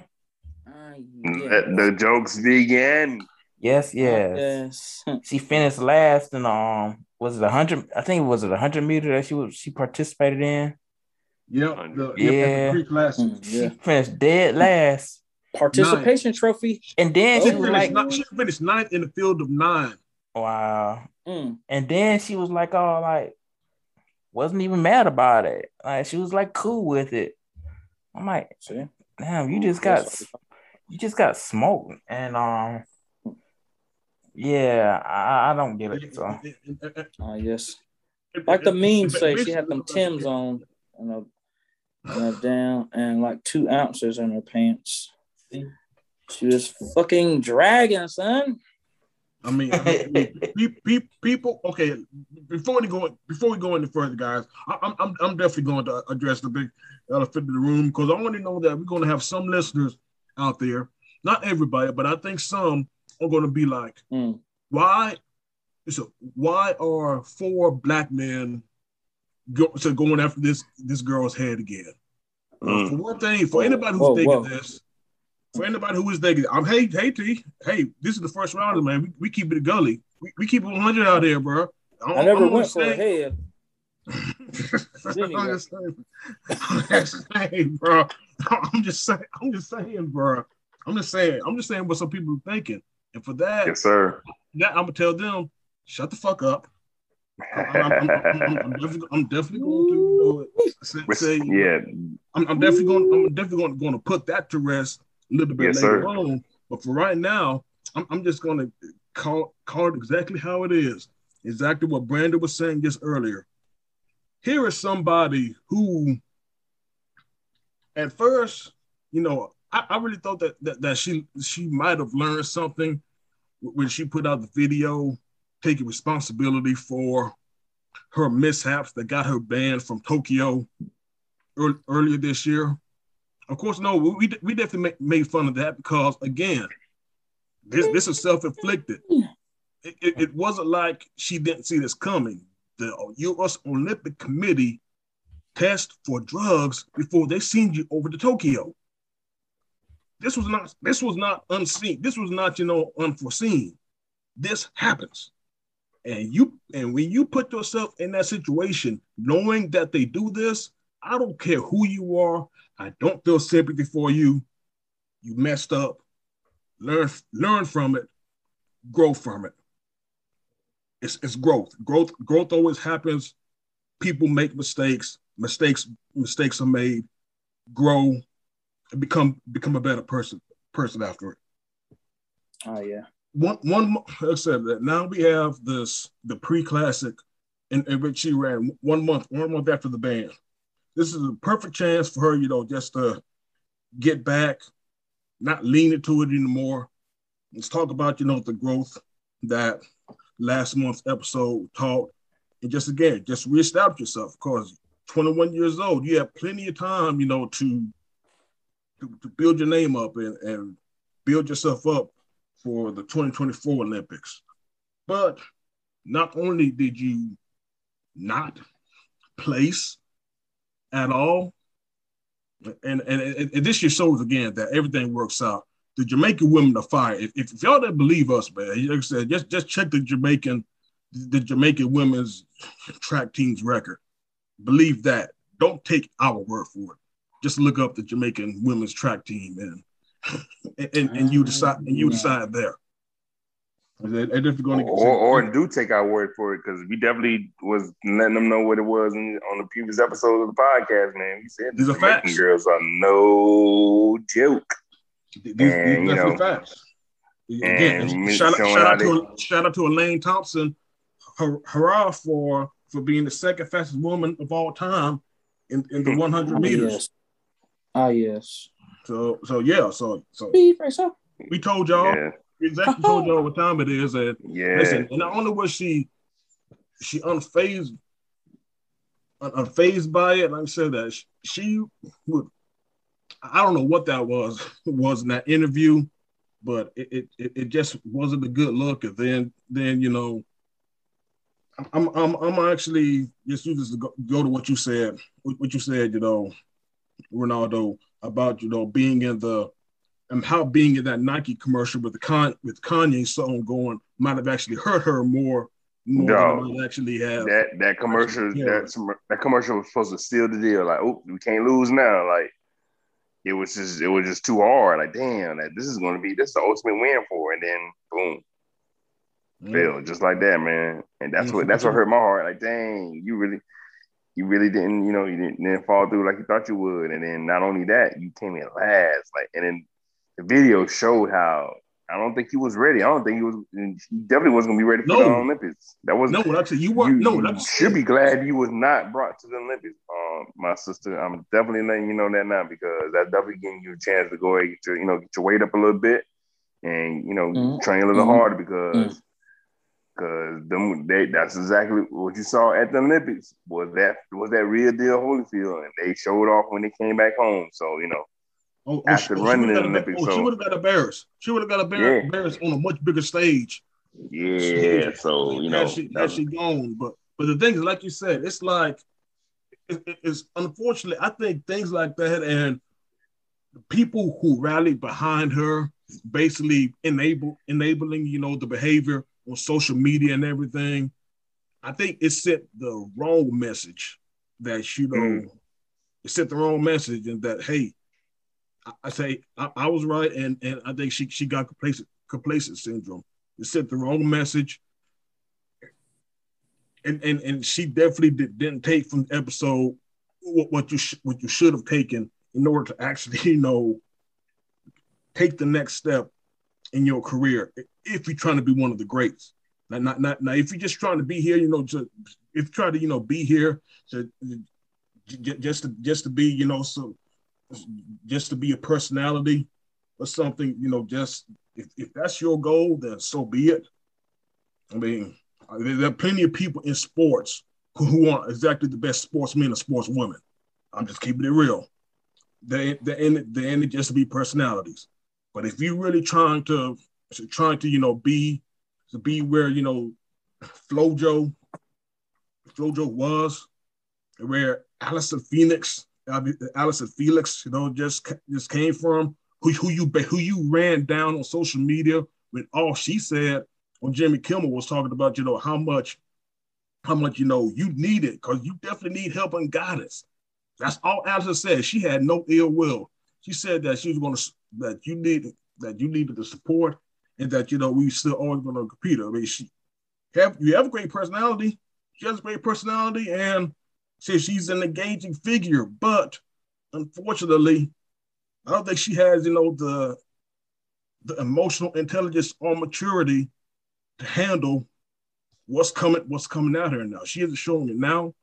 Let the jokes begin. Yes, yes. yes. she finished last in um was it a hundred? I think it was it a hundred meter that she was she participated in. Yep. The, yeah. The mm, She finished dead last. Participation nine. trophy. And then she, she was like she finished ninth in the field of nine. Wow. Mm. And then she was like, oh, like, wasn't even mad about it. Like she was like cool with it. I'm like, See? damn, you just got you just got smoked. And um yeah, I, I don't get it. So, uh, yes, like the meme say, she had them Tims on and a, and a down and like two ounces in her pants. She was fucking dragging, son. I mean, I mean people. Okay, before we go before we go any further, guys, I'm I'm I'm definitely going to address the big elephant in the room because I want to know that we're going to have some listeners out there, not everybody, but I think some are going to be like, mm. why? So why are four black men go, so going after this this girl's head again? Uh, mm. Uh, for one thing, for anybody who's whoa, thinking whoa. this, for anybody who is thinking, I'm hey hey T, hey, this is the first round, man. We, we keep it gully. We, we keep it 100 out there, bro. I, I never went for a head. I'm just saying, I'm just saying, bro. I'm just saying, I'm just saying, bro. I'm just saying, I'm just saying what some people are thinking. And for that, yes, sir. That I'm gonna tell them, shut the fuck up. I'm, I'm, I'm, I'm definitely, I'm definitely going to you know, say, say, yeah. I'm, definitely going. I'm definitely going, going to put that to rest a little bit yes, later sir. on. But for right now, I'm, just going to call call it exactly how it is. Exactly what Brandon was saying just earlier. Here is somebody who, at first, you know, I, I really thought that, that that she she might have learned something when she put out the video taking responsibility for her mishaps that got her banned from Tokyo early, earlier this year. Of course, no, we, we definitely made fun of that because again, this this is self inflicted. It, it, it, wasn't like she didn't see this coming. The U.S. Olympic Committee test for drugs before they send you over to Tokyo this was not this was not unseen. This was not you know unforeseen. This happens, and you and when you put yourself in that situation, knowing that they do this, I don't care who you are. I don't feel sympathy for you. You messed up. Learn learn from it. Grow from it. It's, it's growth. Growth growth always happens people make mistakes, mistakes, mistakes are made, grow, and become become a better person person after it. Oh yeah. One one I said that now we have this the pre-classic in, in which she ran one month, one month after the ban. This is a perfect chance for her, you know, just to get back, not lean into it anymore. Let's talk about, you know, the growth that last month's episode taught. And just again, just reestablish yourself because 21 years old, you have plenty of time, you know, to to, to build your name up and, and build yourself up for the 2024 Olympics. But not only did you not place at all, and, and, and this just shows again that everything works out. The Jamaican women are fire. If, if y'all didn't believe us, man, like I said, just just check the Jamaican the Jamaican women's track team's record. Believe that. Don't take our word for it. Just look up the Jamaican women's track team and and, and, you decide and you mm-hmm. decide there. And if you're going to or, or do take our word for it because we definitely was letting them know what it was in, on the previous episode of the podcast, man. We said these are facts. Girls are no joke. These, and, these you know, facts. Again, shout, out, shout out to shout out to Elaine Thompson, hurrah for for being the second fastest woman of all time in, in the 100 meters. Yes. Ah, yes. So so yeah, so so we told y'all. Yeah exactly told y'all what time it is. And yeah, listen, and not only was she she unfazed unfazed by it, like I said that she, she would I don't know what that was was in that interview, but it, it it just wasn't a good look. And then then you know I'm I'm I'm actually just you just go, go to what you said what you said you know Ronaldo about you know being in the and how being in that Nike commercial with the con with Kanye song going might have actually hurt her more more no, than actually have. That that commercial that that commercial was supposed to seal the deal. Like, oh, we can't lose now. Like it was just it was just too hard. Like, damn, like, this is gonna be this is the ultimate win for. And then boom. Mm. Failed just like that, man. And that's what that's what hurt my heart. Like, dang, you really you really didn't, you know, you didn't, didn't fall through like you thought you would. And then not only that, you came in last. Like, and then the video showed how I don't think he was ready. I don't think he was. He definitely wasn't gonna be ready for no. the Olympics. That was no. Actually, you were no. You should be glad you was not brought to the Olympics. Um, my sister, I'm definitely letting you know that now because that's definitely giving you a chance to go ahead to you know get your weight up a little bit and you know mm-hmm. train a little mm-hmm. harder because because mm-hmm. them they that's exactly what you saw at the Olympics was that was that real deal Holyfield and they showed off when they came back home. So you know Oh, oh, after oh, running the Olympics. Oh, so. She would have got embarrassed. She would have got embarrassed yeah. on a much bigger stage. Yeah, so you know, has she, has she gone? But but the thing is, like you said, it's like it, it's unfortunately. I think things like that and people who rallied behind her, basically enable enabling you know the behavior on social media and everything. I think it sent the wrong message that you know mm. it sent the wrong message and that hey I say I, I, was right, and and I think she she got complacent complacent syndrome. It sent the wrong message, and and and she definitely did, not take from the episode what, what you sh- what you should have taken in order to actually you know take the next step in your career if you're trying to be one of the greats. Now, not not now if you're just trying to be here, you know, to if try to you know be here to just to just to be you know so just to be a personality or something, you know, just if, if that's your goal, then so be it. I mean, there are plenty of people in sports who aren't exactly the best sportsmen or sportswomen. I'm just keeping it real. They they they end just to be personalities. But if you're really trying to trying to you know be to be where you know Flojo Flojo was, where Allyson Phoenix Allyson Felix, you know, just just came from who, who you who you ran down on social media when all she said when Jimmy Kimmel was talking about, you know, how much how much you know you need it because you definitely need help and guidance. That's all Allyson said. She had no ill will. She said that she was going to that you need that you needed the support and that you know we still always going to compete. I mean, she have you have a great personality. She has a great personality, and says she's an engaging figure, but unfortunately, I don't think she has, you know, the the emotional intelligence or maturity to handle what's coming, what's coming out here now. She isn't showing it now.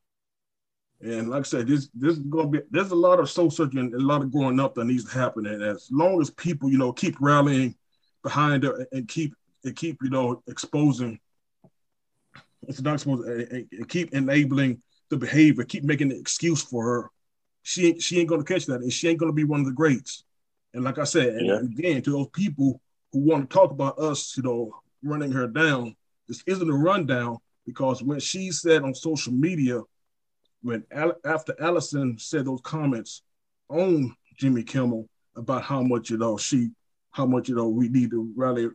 And like I said, this this is gonna be there's a lot of soul searching and a lot of growing up that needs to happen. And as long as people, you know, keep rallying behind her and keep and keep, you know, exposing it's not supposed to and keep enabling the behavior, keep making an excuse for her. She ain't she ain't gonna catch that, and she ain't gonna be one of the greats. And like I said, and again, to those people who want to talk about us, you know, running her down, this isn't a rundown because when she said on social media, when after Allyson said those comments on Jimmy Kimmel about how much you know she, how much you know we need to rally,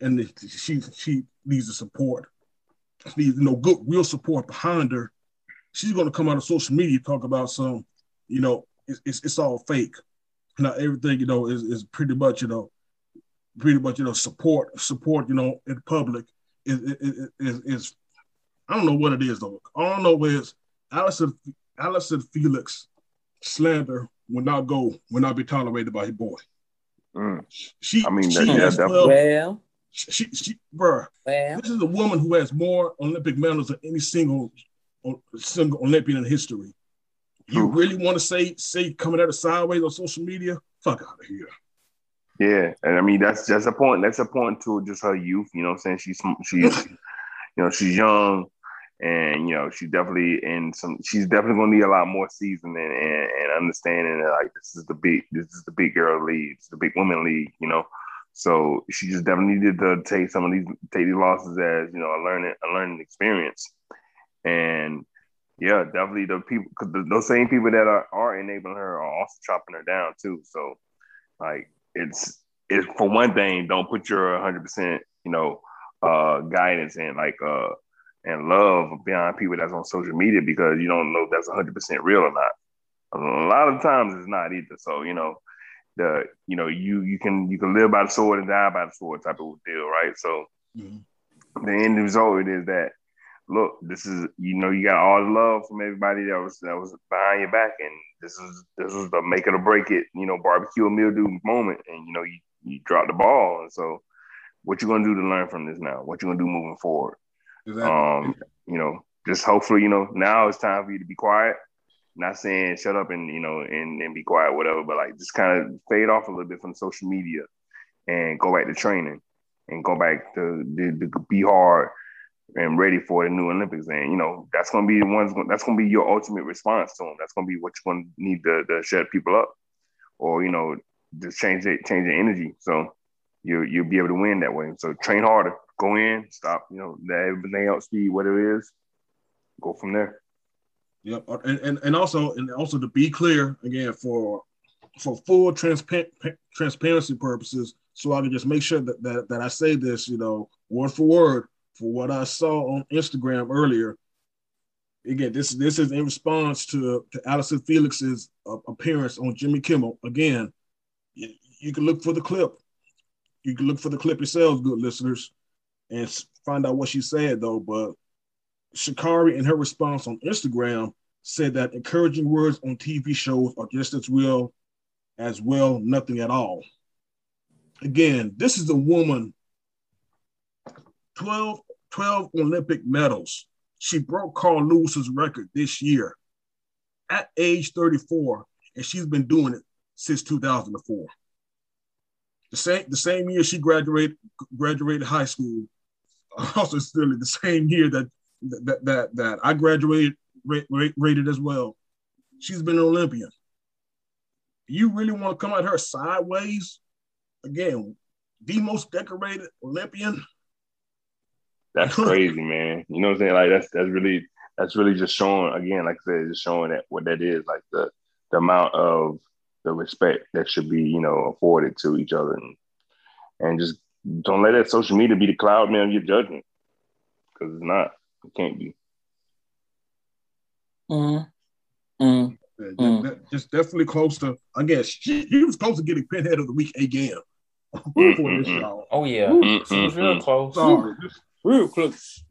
and she she needs the support, needs you know good real support behind her. She's going to come out of social media talk about some, you know, it's, it's, it's all fake not everything you know is, is pretty much you know pretty much you know support support you know in public is is, is, is I don't know what it is though. All I know is Allyson Allyson Felix slander will not go will not be tolerated by his boy. Mm. She I mean she that, has well, well she, she bro well. this is a woman who has more Olympic medals than any single single Olympian in history. You really want to say say coming at a sideways on social media? Fuck out of here. Yeah, and I mean that's that's a point. That's a point to just her youth. You know, what I'm saying she's she's you know she's young, and you know she's definitely in some. She's definitely gonna need a lot more seasoning and, and, and understanding that like this is the big this is the big girl league, the big women league. You know, so she just definitely needed to take some of these take these losses as you know a learning a learning experience, and yeah, definitely the people, cause the, those same people that are, are enabling her are also chopping her down too. So, like, it's it's for one thing, don't put your 100 percent, you know, uh, guidance and like uh and love behind people that's on social media because you don't know if that's 100 percent real or not. A lot of times it's not either. So you know, the you know you you can you can live by the sword and die by the sword type of deal, right? So mm-hmm. the end result is that look, this is you know you got all the love from everybody that was that was behind your back, and this is this is the make it or break it, you know, barbecue mildew moment, and you know you you drop the ball, and so what you gonna do to learn from this now? What you gonna do moving forward? Um, you know, just hopefully, you know, now it's time for you to be quiet. Not saying shut up and you know and, and be quiet, whatever, but like just kind of fade off a little bit from social media and go back to training and go back to, to, to be hard and ready for the new Olympics. And you know that's to be the ones. That's to be your ultimate response to them. That's to be what you're to need to, to shut people up, or you know just change it, change the energy. So you you'll be able to win that way. So train harder, go in, stop. You know let everything else be what it is. Go from there. Yep, uh, and, and and also and also to be clear again for for full transparent transparency purposes, so I can just make sure that, that that I say this, you know, word for word for what I saw on Instagram earlier. Again, this this is in response to to Allyson Felix's uh, appearance on Jimmy Kimmel. Again, you, you, can look for the clip. You can look for the clip yourselves, good listeners, and find out what she said though. But Sha'Carri, in her response on Instagram, said that encouraging words on TV shows are just as real as well nothing at all. Again, this is a woman 12, 12 Olympic medals. She broke Carl Lewis's record this year at age 34, and she's been doing it since 2004. The same, the same year she graduated graduated high school, also still the same year that that that, that I graduated rated as well. She's been an Olympian. You really want to come at her sideways? Again, the most decorated Olympian that's crazy, man. You know what I'm saying? Like that's that's really that's really just showing again, like I said, just showing that what that is, like the the amount of the respect that should be, you know, afforded to each other and and just don't let that social media be the cloud man of your judgment. Cause it's not. It can't be. Mm. Mm. Yeah, mm. just definitely close to. I guess she, she was close to getting pinhead of the week again. oh yeah, she was real close. Sorry, Real close.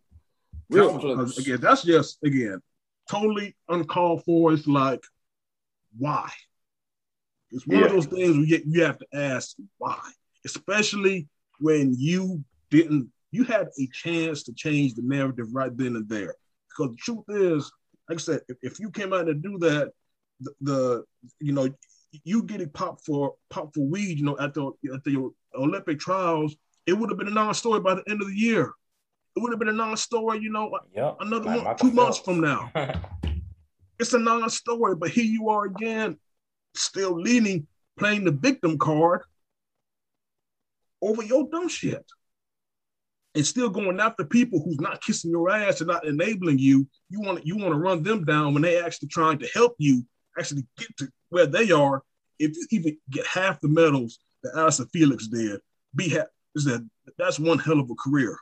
Real close. Again, that's just again. totally uncalled for. It's like, why? It's one yeah. of those things where you, you have to ask why, especially when you didn't, you had a chance to change the narrative right then and there. Because the truth is, like I said, if, if you came out to do that, the, the, you know, you getting popped for pop for weed, you know, at the at the Olympic trials, it would have been a non-story by the end of the year. It would have been a non-story, you know, yep. another like two months from now. it's a non-story, but here you are again, still leaning, playing the victim card over your dumb shit. And still going after people who's not kissing your ass and not enabling you. You want you want to run them down when they actually trying to help you actually get to where they are. If you even get half the medals that Allyson Felix did, be ha- is that that's one hell of a career.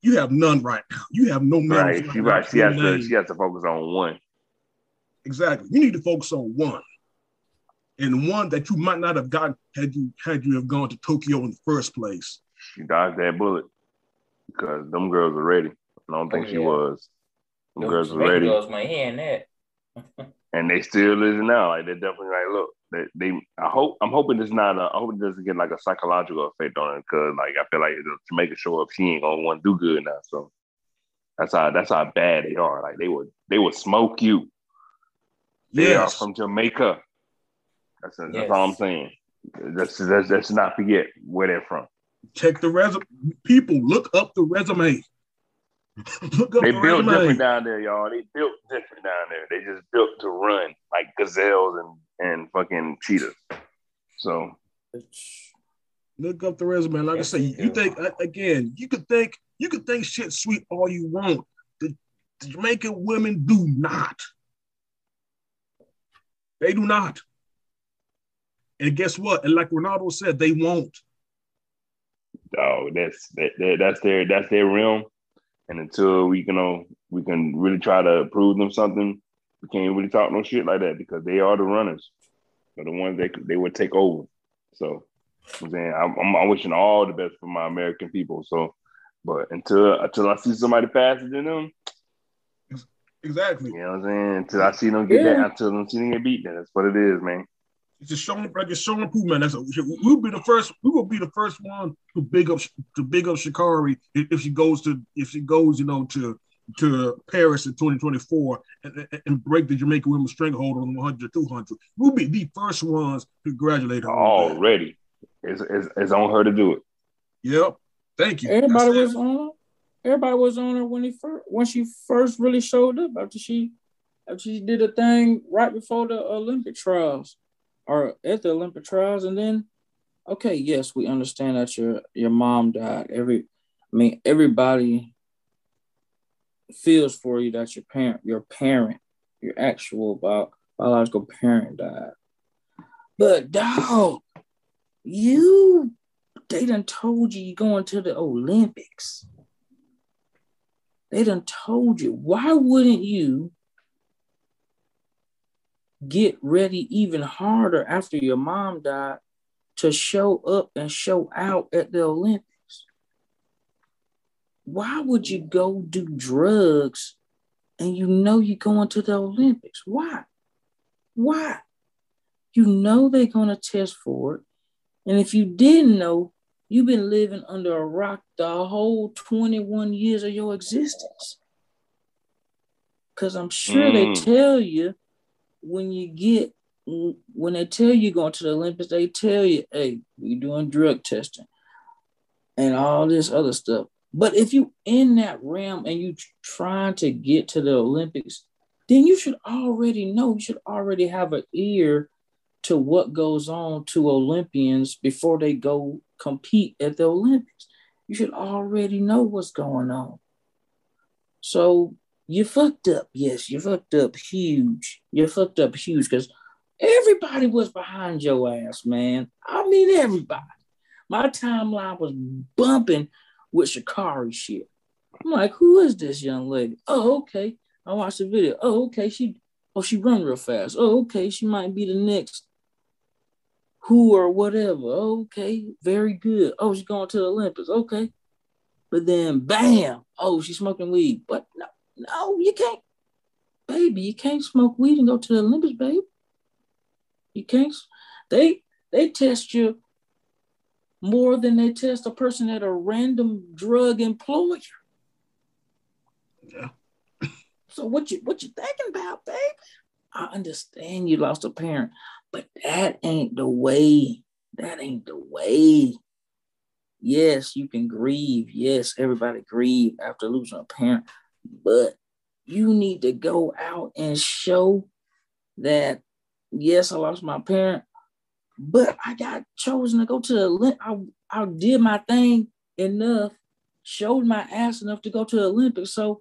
You have none right now. You have no medals. Right, she right. She has to. She has to focus on one. Exactly. You need to focus on one, and one that you might not have gotten had you had you have gone to Tokyo in the first place. She dodged that bullet because them girls are ready. I don't think oh, yeah. she was. Them girls are ready. Girls my hand that. and they still is now. Like they're definitely like, look, they, they I hope I'm hoping it's not a, I hope it doesn't get like a psychological effect on it because like I feel like to make it show up, she ain't gonna want to do good now. So that's how that's how bad they are. Like they would they would smoke you. They yes. are from Jamaica. That's, that's yes. all I'm saying. Let's, let's, let's not forget where they're from. Check the resume. People look up the resume. they built different down there, y'all. They built different down there. They just built to run like gazelles and and fucking cheetahs. So look up the resume. Like I say, you think again, you could think you could think shit sweet all you want. The, the Jamaican women do not. They do not. And guess what? And like Ronaldo said, they won't. Oh, that's that, that's their that's their realm. And until we you know we can really try to prove them something, we can't really talk no shit like that because they are the runners. They're the ones that they would take over. So I'm saying I'm, I'm, I'm, wishing all the best for my American people. So, but until until I see somebody faster than them, exactly. You know what I'm saying? Until I see them get yeah. that, until I see them get beat, then that's what it is, man. It's just showing like it's showing improvement. That's a, we'll be the first. We will be the first one to big up to big up Sha'Carri if she goes to if she goes, you know, to to Paris in 2024 and, and break the Jamaican women's stranglehold on 100 200. We'll be the first ones to congratulate her. Already. It's, it's, it's, on her to do it. Yep. Thank you. Everybody That's was it. on Everybody was on her when he first when she first really showed up after she after she did a thing right before the Olympic trials or at the Olympic trials, and then okay, yes, we understand that your your mom died. Every I mean, everybody feels for you that your parent, your parent, your actual bio, biological parent died. But dog, you they done told you you're going to the Olympics. They done told you. Why wouldn't you get ready even harder after your mom died to show up and show out at the Olympics. Why would you go do drugs and you know you're going to the Olympics? Why? Why? You know they're going to test for it. And if you didn't know, you've been living under a rock the whole 21 years of your existence. Because I'm sure mm. they tell you when you get when they tell you going to the Olympics, they tell you, hey, we're doing drug testing and all this other stuff. But if you in that realm and you trying to get to the Olympics, then you should already know, you should already have an ear to what goes on to Olympians before they go compete at the Olympics. You should already know what's going on. So you fucked up. Yes, you fucked up huge. You fucked up huge because everybody was behind your ass, man. I mean, everybody. My timeline was bumping with Sha'Carri shit. I'm like, who is this young lady? Oh, okay. I watched the video. Oh, okay. She oh she run real fast. Oh, okay. She might be the next who or whatever. Oh, okay, very good. Oh, she's going to the Olympics. Okay. But then bam, oh, she's smoking weed. But no, no, you can't. baby, you can't smoke weed and go to the Olympics, babe. You can't. They they test you more than they test a person at a random drug employer. Yeah. so what you what you thinking about, babe? I understand you lost a parent, but that ain't the way. That ain't the way. Yes, you can grieve. Yes, everybody grieve after losing a parent, but you need to go out and show that yes, I lost my parent, but I got chosen to go to the I, I did my thing enough, showed my ass enough to go to the Olympics. So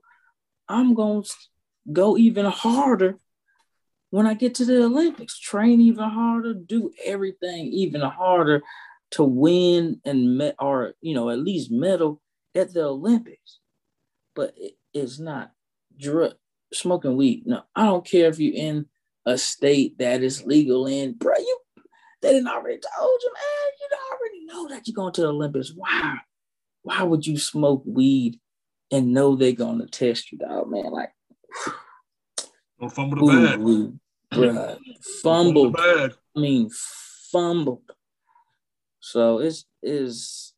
I'm gonna go even harder when I get to the Olympics, train even harder, do everything even harder to win and met or you know at least medal at the Olympics. But it, it's not drug smoking weed. No, I don't care if you're in a state that is legal in, bro. You they didn't already told you, man. You already know that you're going to the Olympics. Why? Why would you smoke weed and know they're gonna test you, dog, man? Like don't fumble the bag. Ooh, bruh. Fumbled. I mean, fumbled. So it's is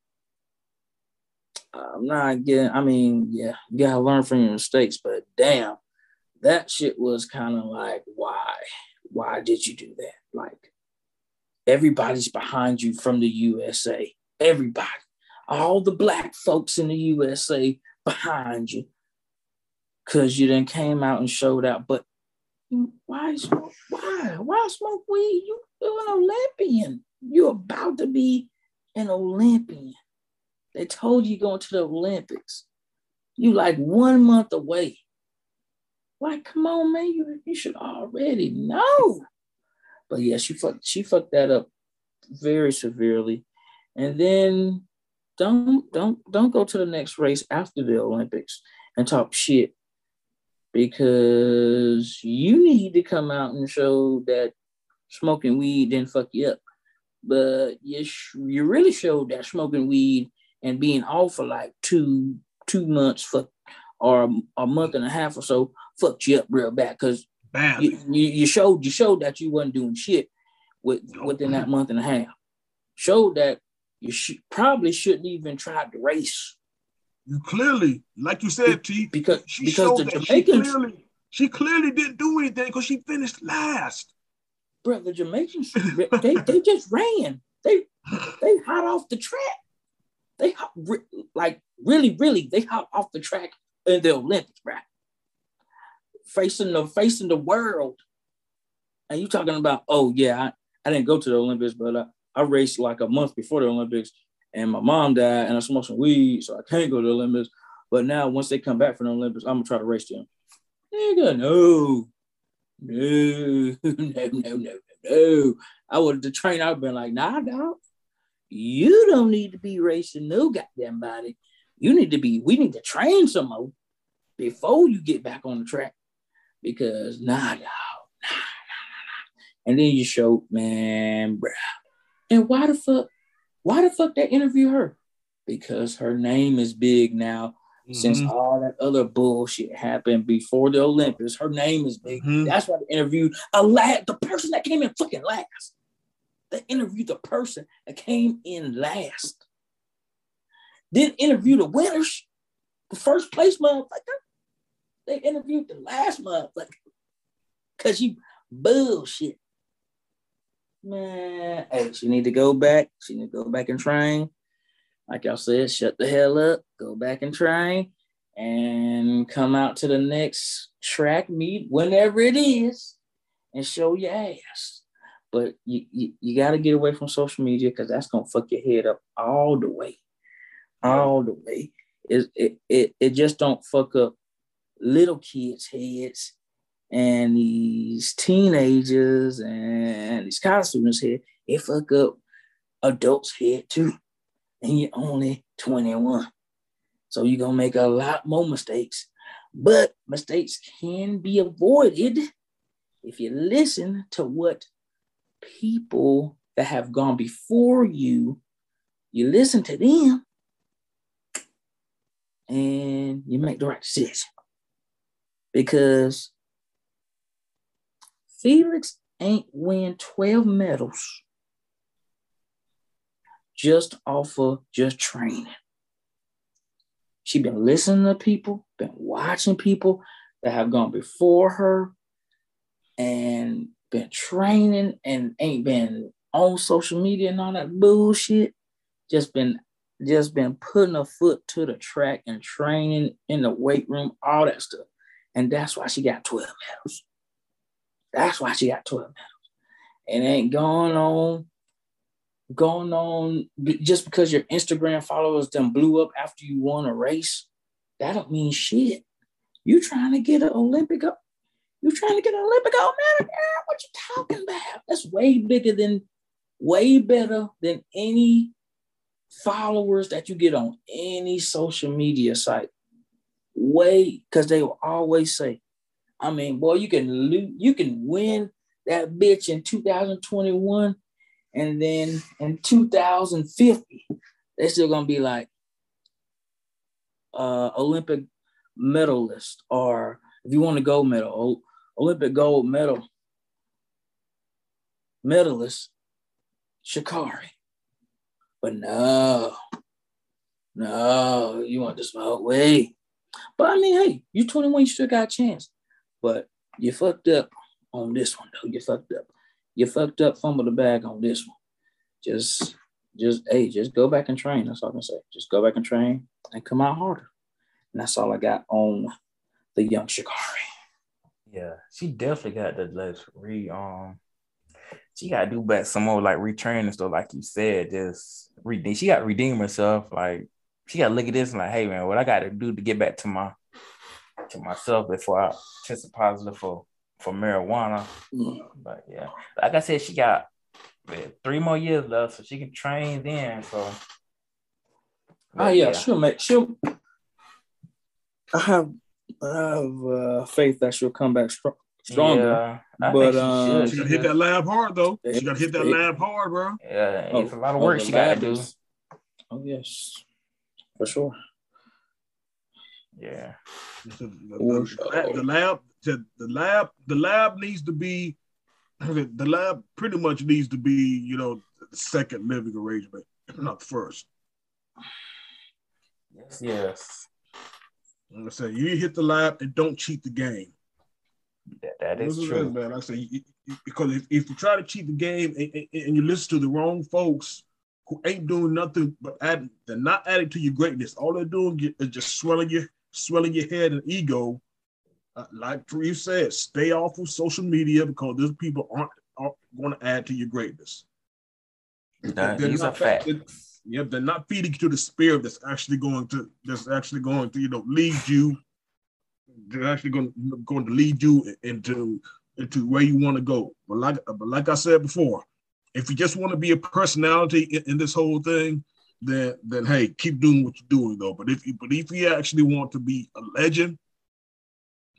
I'm not getting. I mean, yeah, you gotta learn from your mistakes, but damn, that shit was kind of like, why? Why did you do that? Like, everybody's behind you from the USA. Everybody, all the black folks in the USA behind you, cause you then came out and showed out. But why smoke? Why? Why smoke weed? You, you're an Olympian. You're about to be an Olympian. They told you going to the Olympics. You like one month away. Like, come on, man, you, you should already know. But yeah, she fucked she fucked that up very severely. And then don't don't don't go to the next race after the Olympics and talk shit because you need to come out and show that smoking weed didn't fuck you up. But you, sh- you really showed that smoking weed and being off for like two two months for or a month and a half or so fucked you up real bad because you, you, you, showed you showed that you wasn't doing shit with nope. within that month and a half. Showed that you sh- probably shouldn't even try to race you clearly, like you said, T, because she because the Jamaicans, she clearly, she clearly didn't do anything because she finished last. Bro, the Jamaicans, they, they just ran. They they hot off the track. They hot, like really, really, they hop off the track in the Olympics, bro. Facing the facing the world, and you talking about, oh yeah, I, I didn't go to the Olympics, but I, I raced like a month before the Olympics, and my mom died and I smoked some weed, so I can't go to the Olympics. But now once they come back from the Olympics, I'm gonna try to race them. Nigga, no. No, no, no, no, no. I would the train, I've been like, nah, dog. You don't need to be racing no goddamn body. You need to be, we need to train some more before you get back on the track. Because nah, nah, nah, nah, nah. And then you show, man, bruh. And why the fuck why the fuck they interview her? Because her name is big now. Mm-hmm. Since all that other bullshit happened before the Olympics, her name is big. Mm-hmm. That's why they interviewed a lad, the person that came in fucking last. They interviewed the person that came in last. Didn't interview the winners, the first place motherfucker. They interviewed the last motherfucker. Cause you bullshit man, hey, she need to go back. She need to go back and train. Like y'all said, shut the hell up, go back and train, and come out to the next track meet, whenever it is, and show your ass. But you, you, you got to get away from social media because that's gonna fuck your head up all the way, all the way. It, it, it, it just don't fuck up little kids' heads and these teenagers and these college students here, it fuck up adults here too. And you're only 21. So you're gonna make a lot more mistakes. But mistakes can be avoided if you listen to what people that have gone before you, you listen to them and you make the right decision. Because Felix ain't win 12 medals just off of just training. She been listening to people, been watching people that have gone before her, and been training and ain't been on social media and all that bullshit. Just been just been putting a foot to the track and training in the weight room, all that stuff. And that's why she got 12 medals. That's why she got 12 medals. And ain't going on, going on just because your Instagram followers then blew up after you won a race. That don't mean shit. You trying to get an Olympic you trying to get an Olympic gold medal, girl? What you talking about? That's way bigger than, way better than any followers that you get on any social media site. Way, because they will always say, I mean, boy, you can lo- you can win that bitch in 2021, and then in 2050, they're still gonna be like uh, Olympic medalist, or if you want a gold medal, Olympic gold medal medalist, Sha'Carri. But no, no, you want to smoke way. But I mean, hey, you're 21, you still got a chance. But you fucked up on this one, though. You fucked up. You fucked up, fumble the bag on this one. Just, just, hey, just go back and train. That's all I can say. Just go back and train and come out harder. And that's all I got on the young Sha'Carri. Yeah, she definitely got the let's re um she gotta do back some more like retraining stuff, like you said, just redeem she gotta redeem herself. Like she gotta look at this and like, hey man, what I gotta do to get back to my to myself before I test positive for for marijuana. But yeah, like I said, she got three more years left, so she can train then. So oh yeah, yeah, she'll make she'll I have I have uh, faith that she'll come back strong, stronger. Yeah, but um, she gotta hit that lab hard though. She gotta hit that lab hard, bro. Yeah, oh, it's a lot of work oh, she gotta do. Oh yes, for sure. Yeah. The, the, the, lab, the, the lab, the lab needs to be, the lab pretty much needs to be, you know, the second living arrangement, not the first. Yes, yes. I say you hit the lab and don't cheat the game. that, that is true, man. I say because if, if you try to cheat the game and, and, and, you listen to the wrong folks who ain't doing nothing but adding, they're not adding to your greatness. All they're doing is just swelling your swelling your head and ego. Uh, like Drew said, stay off of social media because those people aren't, aren't going to add to your greatness. That, these are facts. Yep, they're not feeding you to the spirit that's actually going to that's actually going to you know lead you. They're actually going going to lead you into into where you want to go. But like but like I said before, if you just want to be a personality in, in, this whole thing, then then hey, keep doing what you're doing though. But if you but if you actually want to be a legend,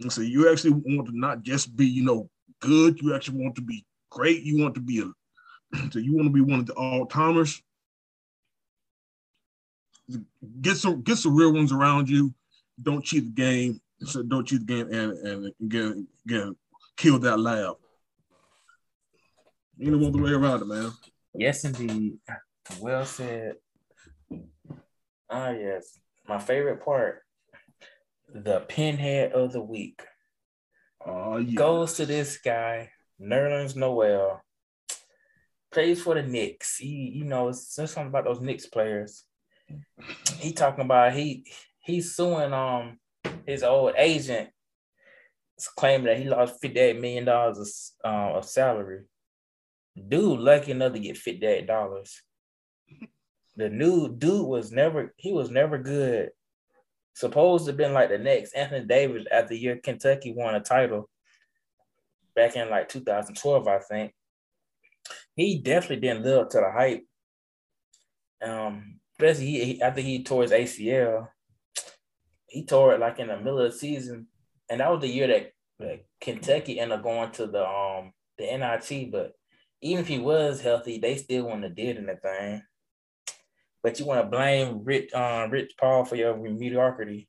and so you actually want to not just be you know good, you actually want to be great. You want to be a so you want to be one of the all timers get some get some real ones around you. Don't cheat the game. So don't cheat the game and and again again kill that lab. You know the way around it, man. Yes, indeed. Well said. Ah, yes. My favorite part, the pinhead of the week. Oh, yeah. Goes to this guy, Nerlens Noel. Plays for the Knicks. He, you know, it's something about those Knicks players he talking about he he's suing um his old agent claiming that he lost $58 million of, uh, of salary. Dude lucky enough to get $58. The new dude was never he was never good. Supposed to have been like the next Anthony Davis after the year Kentucky won a title back in like 2012, I think. He definitely didn't live up to the hype. Um, especially he, he after he tore his ACL, he tore it like in the middle of the season, and that was the year that, Kentucky ended up going to the um the NIT. But even if he was healthy, they still wouldn't have did anything. But you want to blame Rich uh, Rich Paul for your mediocrity.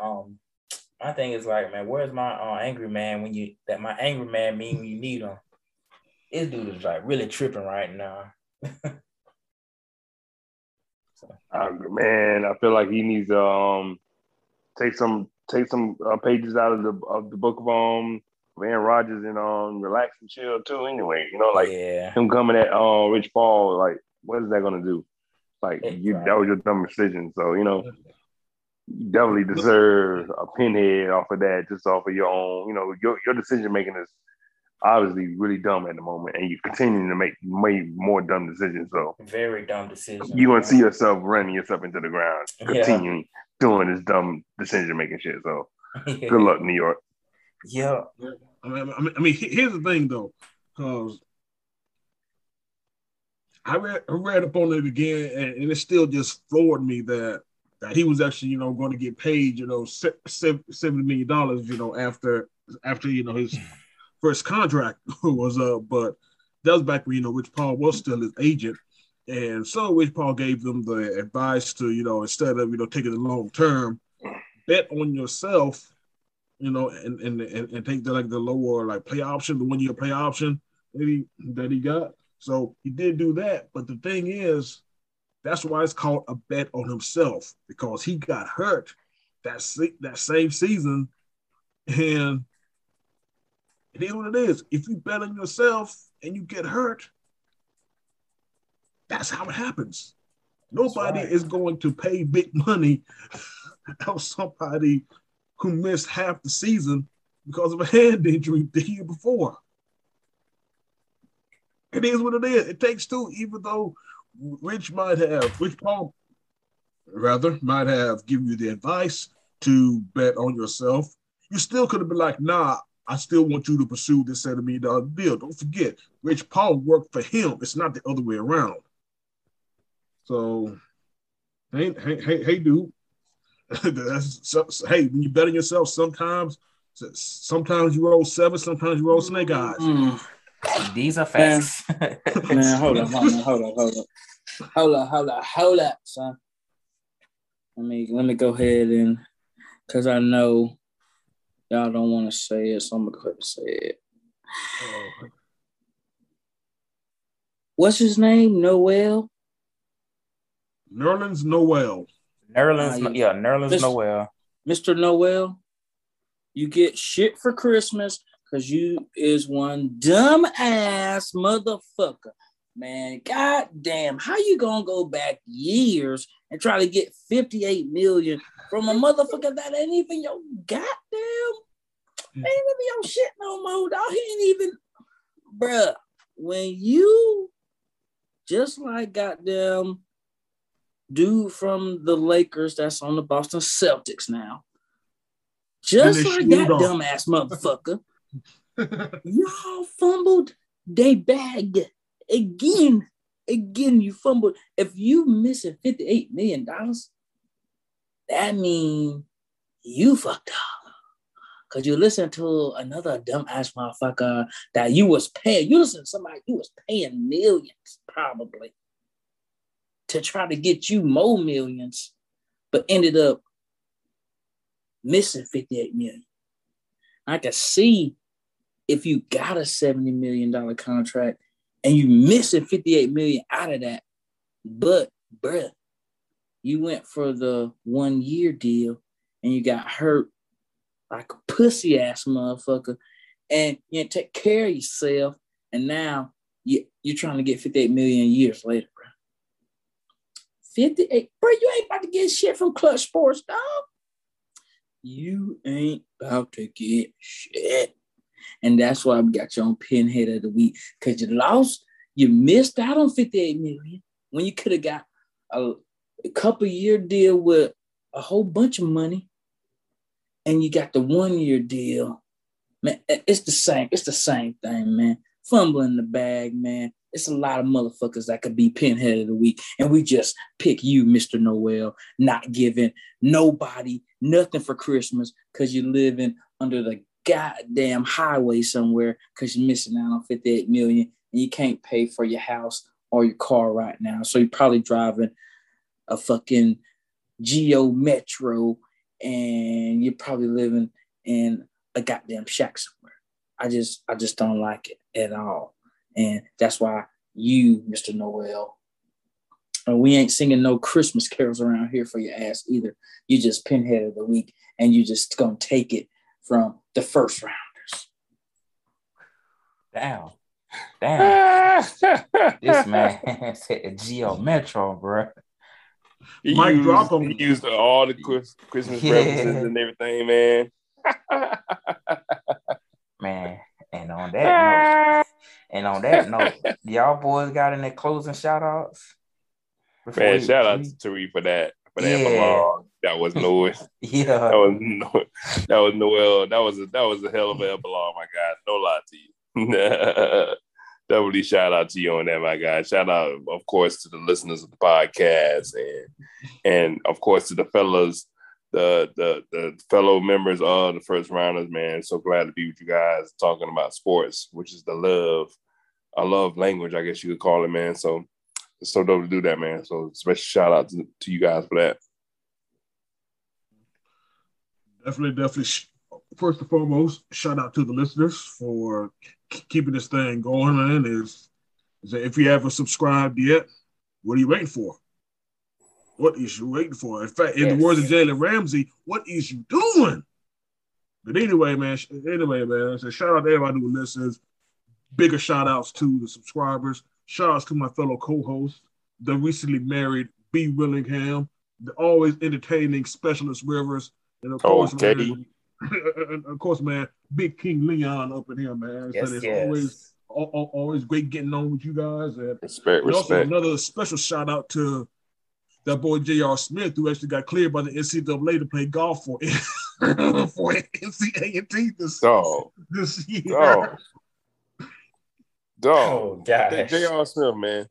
Um, My thing is like, man, where's my uh, angry man when you that my angry man mean when you need him? This dude is like really tripping right now. so. uh, man, I feel like he needs to um take some take some uh, pages out of the of the book of um Aaron Rodgers and um relax and chill too. Anyway, you know, like yeah. him coming at uh Rich Paul, like what is that gonna do? Like you, that was your dumb decision. So you know, you definitely deserve a pinhead off of that, just off of your own. You know, your your decision making is obviously really dumb at the moment, and you're continuing to make way more dumb decisions. So very dumb decisions. You're gonna see yourself running yourself into the ground, continuing yeah. doing this dumb decision making shit. So good luck, New York. Yeah. I mean, I mean, here's the thing though, because I read, I read up on it again, and, and, it still just floored me that that he was actually, you know, going to get paid, you know, seventy million dollars, you know, after after you know his first contract was up. But that was back when you know Rich Paul was still his agent, and so Rich Paul gave them the advice to, you know, instead of you know taking the long term, bet on yourself you know, and and and, and take the like the lower like play option, the one year play option that he that he got. So he did do that, but the thing is, that's why it's called a bet on himself because he got hurt that se- that same season, and it is what it is. If you bet on yourself and you get hurt, that's how it happens. Nobody right. is going to pay big money of somebody who missed half the season because of a hand injury the year before. It is what it is. It takes two, even though Rich might have, Rich Paul, rather, might have given you the advice to bet on yourself. You still could have been like, nah, I still want you to pursue this $70 million deal. Don't forget, Rich Paul worked for him. It's not the other way around. So, hey, hey, hey, hey, dude, so, hey, when you bet on yourself, sometimes sometimes you roll seven, sometimes you roll snake eyes. Mm. These are facts. Man, man hold up, hold up, hold up, hold up, hold up, hold up, hold up, son. Let me let me go ahead and because I know y'all don't want to say it, so I'm gonna go ahead say it. What's his name? Noel. Nerlens Noel. Nerlens, uh, yeah, Nerlens Mr. Noel. Mr. Noel, you get shit for Christmas because you is one dumb ass motherfucker. Man, goddamn, how you gonna go back years and try to get 58 million from a motherfucker that ain't even your goddamn ain't even your shit no more, dog. He ain't even bruh. When you just like goddamn dude from the Lakers that's on the Boston Celtics now. Just like that dumbass motherfucker. Y'all fumbled they bag again. Again, you fumbled. If you missing $58 million, that means you fucked up. Cause you listen to another dumbass motherfucker that you was paying. You listen to somebody you was paying millions, probably to try to get you more millions, but ended up missing 58 million. I can see if you got a $70 million contract and you missing 58 million out of that, but bruh, you went for the one year deal and you got hurt like a pussy ass motherfucker and you didn't take care of yourself and now you, you're trying to get 58 million years later. bro 58. Bro, you ain't about to get shit from Klutch Sports, dog. You ain't about to get shit. And that's why I got you on pinhead of the week. Because you lost, you missed out on 58 million when you could have got a, a couple year deal with a whole bunch of money. And you got the one year deal. Man, it's the same. It's the same thing, man. Fumbling the bag, man it's a lot of motherfuckers that could be pinhead of the week. And we just pick you, Mr. Noel, not giving nobody nothing for Christmas because you're living under the goddamn highway somewhere because you're missing out on 58 million and you can't pay for your house or your car right now. So you're probably driving a fucking Geo Metro and you're probably living in a goddamn shack somewhere. I just I just don't like it at all. And that's why you, Mr. Noel, and we ain't singing no Christmas carols around here for your ass either. You just pinhead of the week, and you just gonna take it from the first rounders. Damn. Damn. this man said a Geo Metro, bro. He Mike used, drop him. He used all the Christmas yeah. references and everything, man. man, and on that note, and on that note, y'all boys got any closing shout outs? Man, we, shout out to Tariq for that. For that yeah. That was noise. yeah. That was no that was Noel. That was a that was a hell of an epilogue, my God. No lie to you. Definitely shout out to you on that, my guy. Shout out, of course, to the listeners of the podcast and and of course to the fellas, the the the fellow members of the first rounders, man. So glad to be with you guys talking about sports, which is the love, I love language, I guess you could call it, man. So it's so dope to do that, man. So special shout out to, to you guys for that. Definitely, definitely. First and foremost, shout out to the listeners for keeping this thing going, man. Is, is if you haven't subscribed yet, what are you waiting for? What is you waiting for? In fact, in yes. the words of Jalen Ramsey, what is you doing? But anyway, man. Anyway, man. So shout out to everybody who listens. Bigger shout outs to the subscribers. Shout outs to my fellow co-host, the recently married B. Willingham, the always entertaining specialist Rivers, and of course, okay. man, of course, man, Big King Leon up in here, man. Yes, so it's yes. always always great getting on with you guys. And, respect, and also another special shout out to that boy J.R. Smith, who actually got cleared by the NCAA to play golf for for NCAA this, Dog. this year. Dog. Dog. Oh, J.R. Smith, man.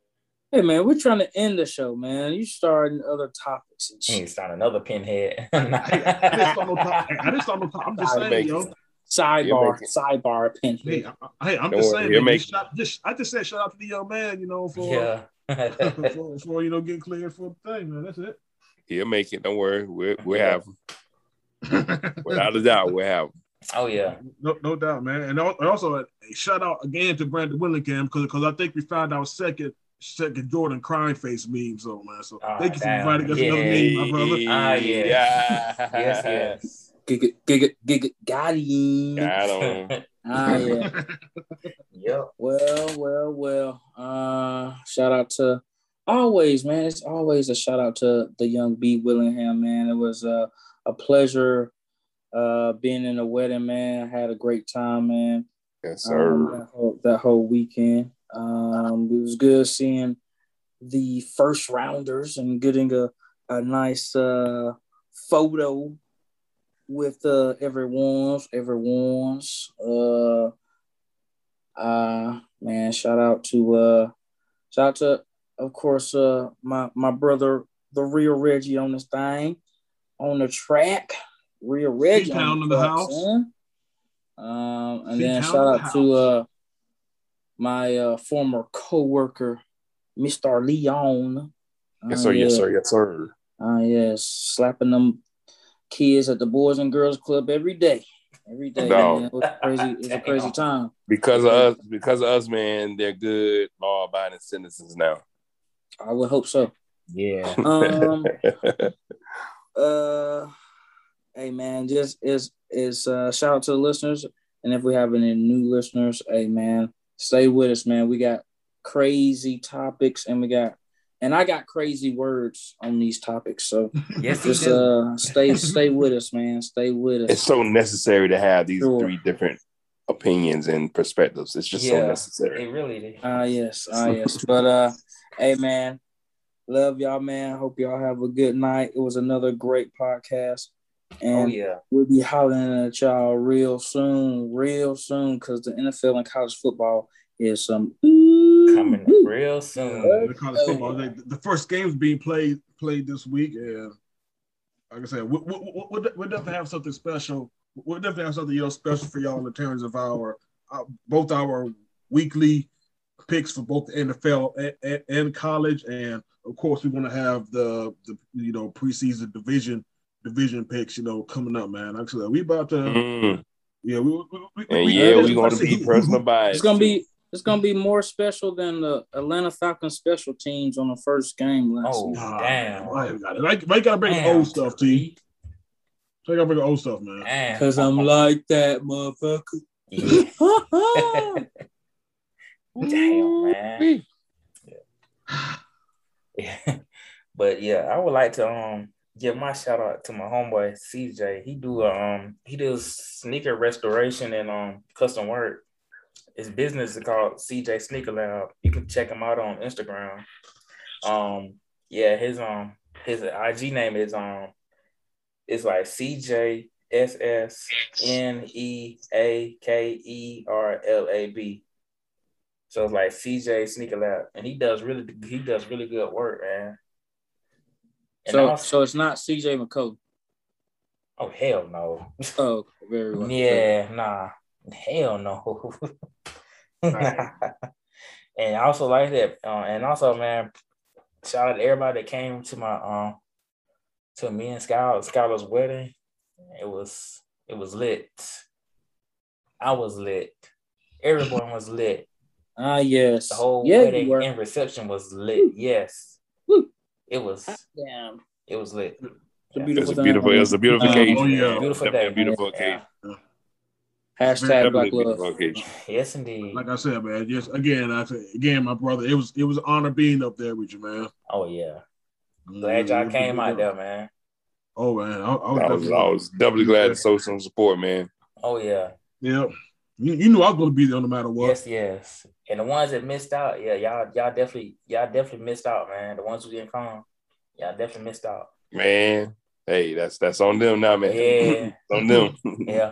Hey man, we're trying to end the show, man. You starting other topics and shit. start another pinhead. I didn't start no top. I didn't start no top. I'm just saying, yo. Sidebar, sidebar, pinhead. Hey, I, am just saying. Man, just, shout, just, I just said shout out to the young man, you know, for yeah. for, for, you know getting cleared for the thing, man. That's it. He'll make it. Don't worry. We we have him. Without a doubt, we have him. Oh yeah, no, no doubt, man. And also, a shout out again to Brandon Willingham because because I think we found our second second Jordan crying face meme. So man, so oh, thank you for inviting us yeah. another meme, my brother. Ah yeah, yeah. yes, yes. Giga, giga, giga, got him. Got him. ah yeah. yep. Well, well, well. Uh, shout out to always, man. It's always a shout out to the young B Willingham, man. It was uh, a pleasure uh, being in the wedding, man. I had a great time, man. Yes, sir. Um, that, whole, that whole weekend. Um, it was good seeing the first rounders and getting a, a nice uh, photo with uh, everyone's everyone's uh uh man shout out to uh shout out to of course uh my my brother the real Reggie on this thing on the track real Reggie on the, the house. um and then shout out the to uh my uh, former co-worker, Mr. Leon. Yes, sir. Uh, yes, sir. Yes, sir. Ah, uh, yes. Slapping them kids at the Boys and Girls Club every day. Every day. No. Man. It was crazy. It was a crazy time. Because of us, because of us, man, they're good law-abiding citizens now. I would hope so. Yeah. Um. uh. Hey man, just is is uh, shout out to the listeners, and if we have any new listeners, hey man, stay with us, man. We got crazy topics and we got and I got crazy words on these topics. So yes, just uh stay stay with us, man. Stay with us. It's so necessary to have these sure. three different opinions and perspectives. It's just yeah, so necessary. It really is. Ah uh, yes, ah uh, yes. But uh hey man, love y'all, man. Hope y'all have a good night. It was another great podcast. And oh, yeah. we'll be hollering at y'all real soon, real soon, because the NFL and college football is some um, coming real soon. The college football, they, the first game's being played played this week, and like I said, we, we, we, we'll definitely have something special. We'll definitely have something you know special for y'all in terms of our uh, both our weekly picks for both the NFL and, and, and college, and of course we want to have the the you know preseason division division picks, you know, coming up, man. Actually, we about to. Mm. Yeah, we, we, we and we, yeah, we're going to be personal bias. It's gonna be it's gonna be more special than the Atlanta Falcons special teams on the first game last oh, Oh, damn! I got it. I, I gotta bring damn. the old stuff, T. So I gotta bring the old stuff, man. Cause I'm like that, motherfucker. Yeah. damn, man. Yeah. yeah. But yeah, I would like to um give my shout out to my homeboy CJ. He do um he does sneaker restoration and um custom work. His business is called CJ Sneaker Lab. You can check him out on Instagram. Um yeah, his um his IG name is um it's like CJ S S N E A K E R L A B. So it's like CJ Sneaker Lab, and he does really he does really good work, man. And so, also, so it's not CJ McCollum. Oh hell no. Oh, very well. yeah, nah, hell no. and I also like that, uh, and also man, shout out to everybody that came to my um to me and Skylar Skylar's wedding. It was it was lit. I was lit. Everyone was lit. Ah yes. The whole yeah, wedding and reception was lit. Yes. It was damn. It was lit. It's a beautiful. It's a beautiful. It was a beautiful um, occasion. Oh yeah, beautiful day. beautiful occasion. Yeah. Hashtag Black Love. Yes, indeed. Like I said, man. Just again, I said again, my brother. It was it was an honor being up there with you, man. Oh yeah. Glad y'all came out there, man. Oh man, I, I, was, I was, I was doubly glad to show some support, man. Oh yeah. Yeah. You, you knew I was going to be there no matter what. Yes, yes. And the ones that missed out, yeah, y'all, y'all definitely, y'all definitely missed out, man. The ones who didn't come, y'all definitely missed out. Man, hey, that's that's on them now, man. Yeah, on them. yeah.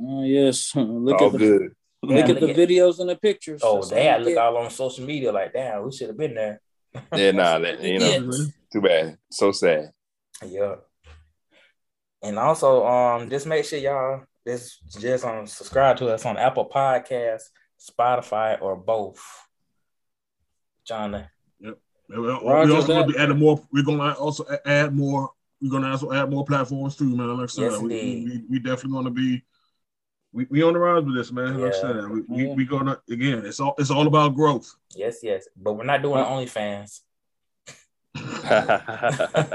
Oh yes, look all at the, good. Look yeah, at the videos and the pictures. Oh, that's they had look all on social media like, damn, we should have been there. yeah, nah, that, you know, yes. too bad. So sad. Yeah. And also, um, just make sure y'all just just um subscribe to us on Apple Podcasts, Spotify, or both. John. Yep. We're also going to be adding more. We're going to also add more. We're going to also add more platforms too, man. Like I said, yes, we, we, we definitely going to be. We, we on the rise with this, man. Like I said, we, we, mm-hmm. we gonna again. It's all it's all about growth. Yes, yes, but we're not doing OnlyFans.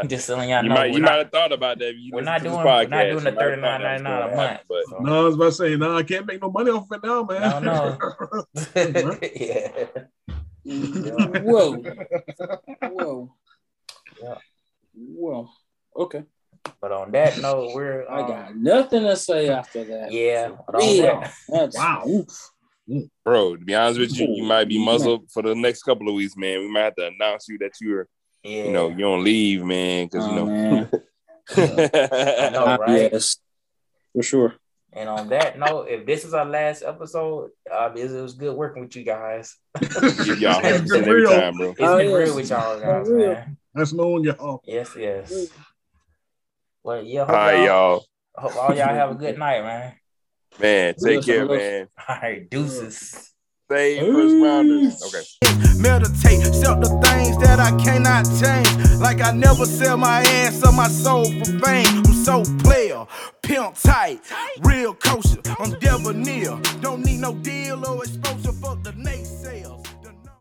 Just selling y'all you know. Might, you not, might have thought about that. we're not doing. We're not doing the thirty nine ninety nine a month. But so. no, I was about to say, no, I can't make no money off of it now, man. No, no. yeah. Whoa. Whoa. Yeah. Whoa. Okay. But on that note, we're. Um, I got nothing to say after that. Yeah. That, wow. Oof. Bro, to be honest with you, you might be muzzled for the next couple of weeks, man. We might have to announce you that you're yeah. You know, you don't leave, man, because oh, you know. I know, right? Yes, for sure. And on that note, if this is our last episode, uh, it was good working with you guys. y'all every time, bro. It's oh, been yes. real with y'all guys, man. That's knowing y'all. Yes, yes. Well, yeah. All right, y'all. Hope all y'all have a good night, man. Man, take care, man. All right, deuces. Save first rounders. Okay. Meditate, sell the things that I cannot change. Like I never sell my ass or my soul for fame. I'm so player, pimp tight, real kosher. I'm debonair. Don't need no deal or exposure for the nation.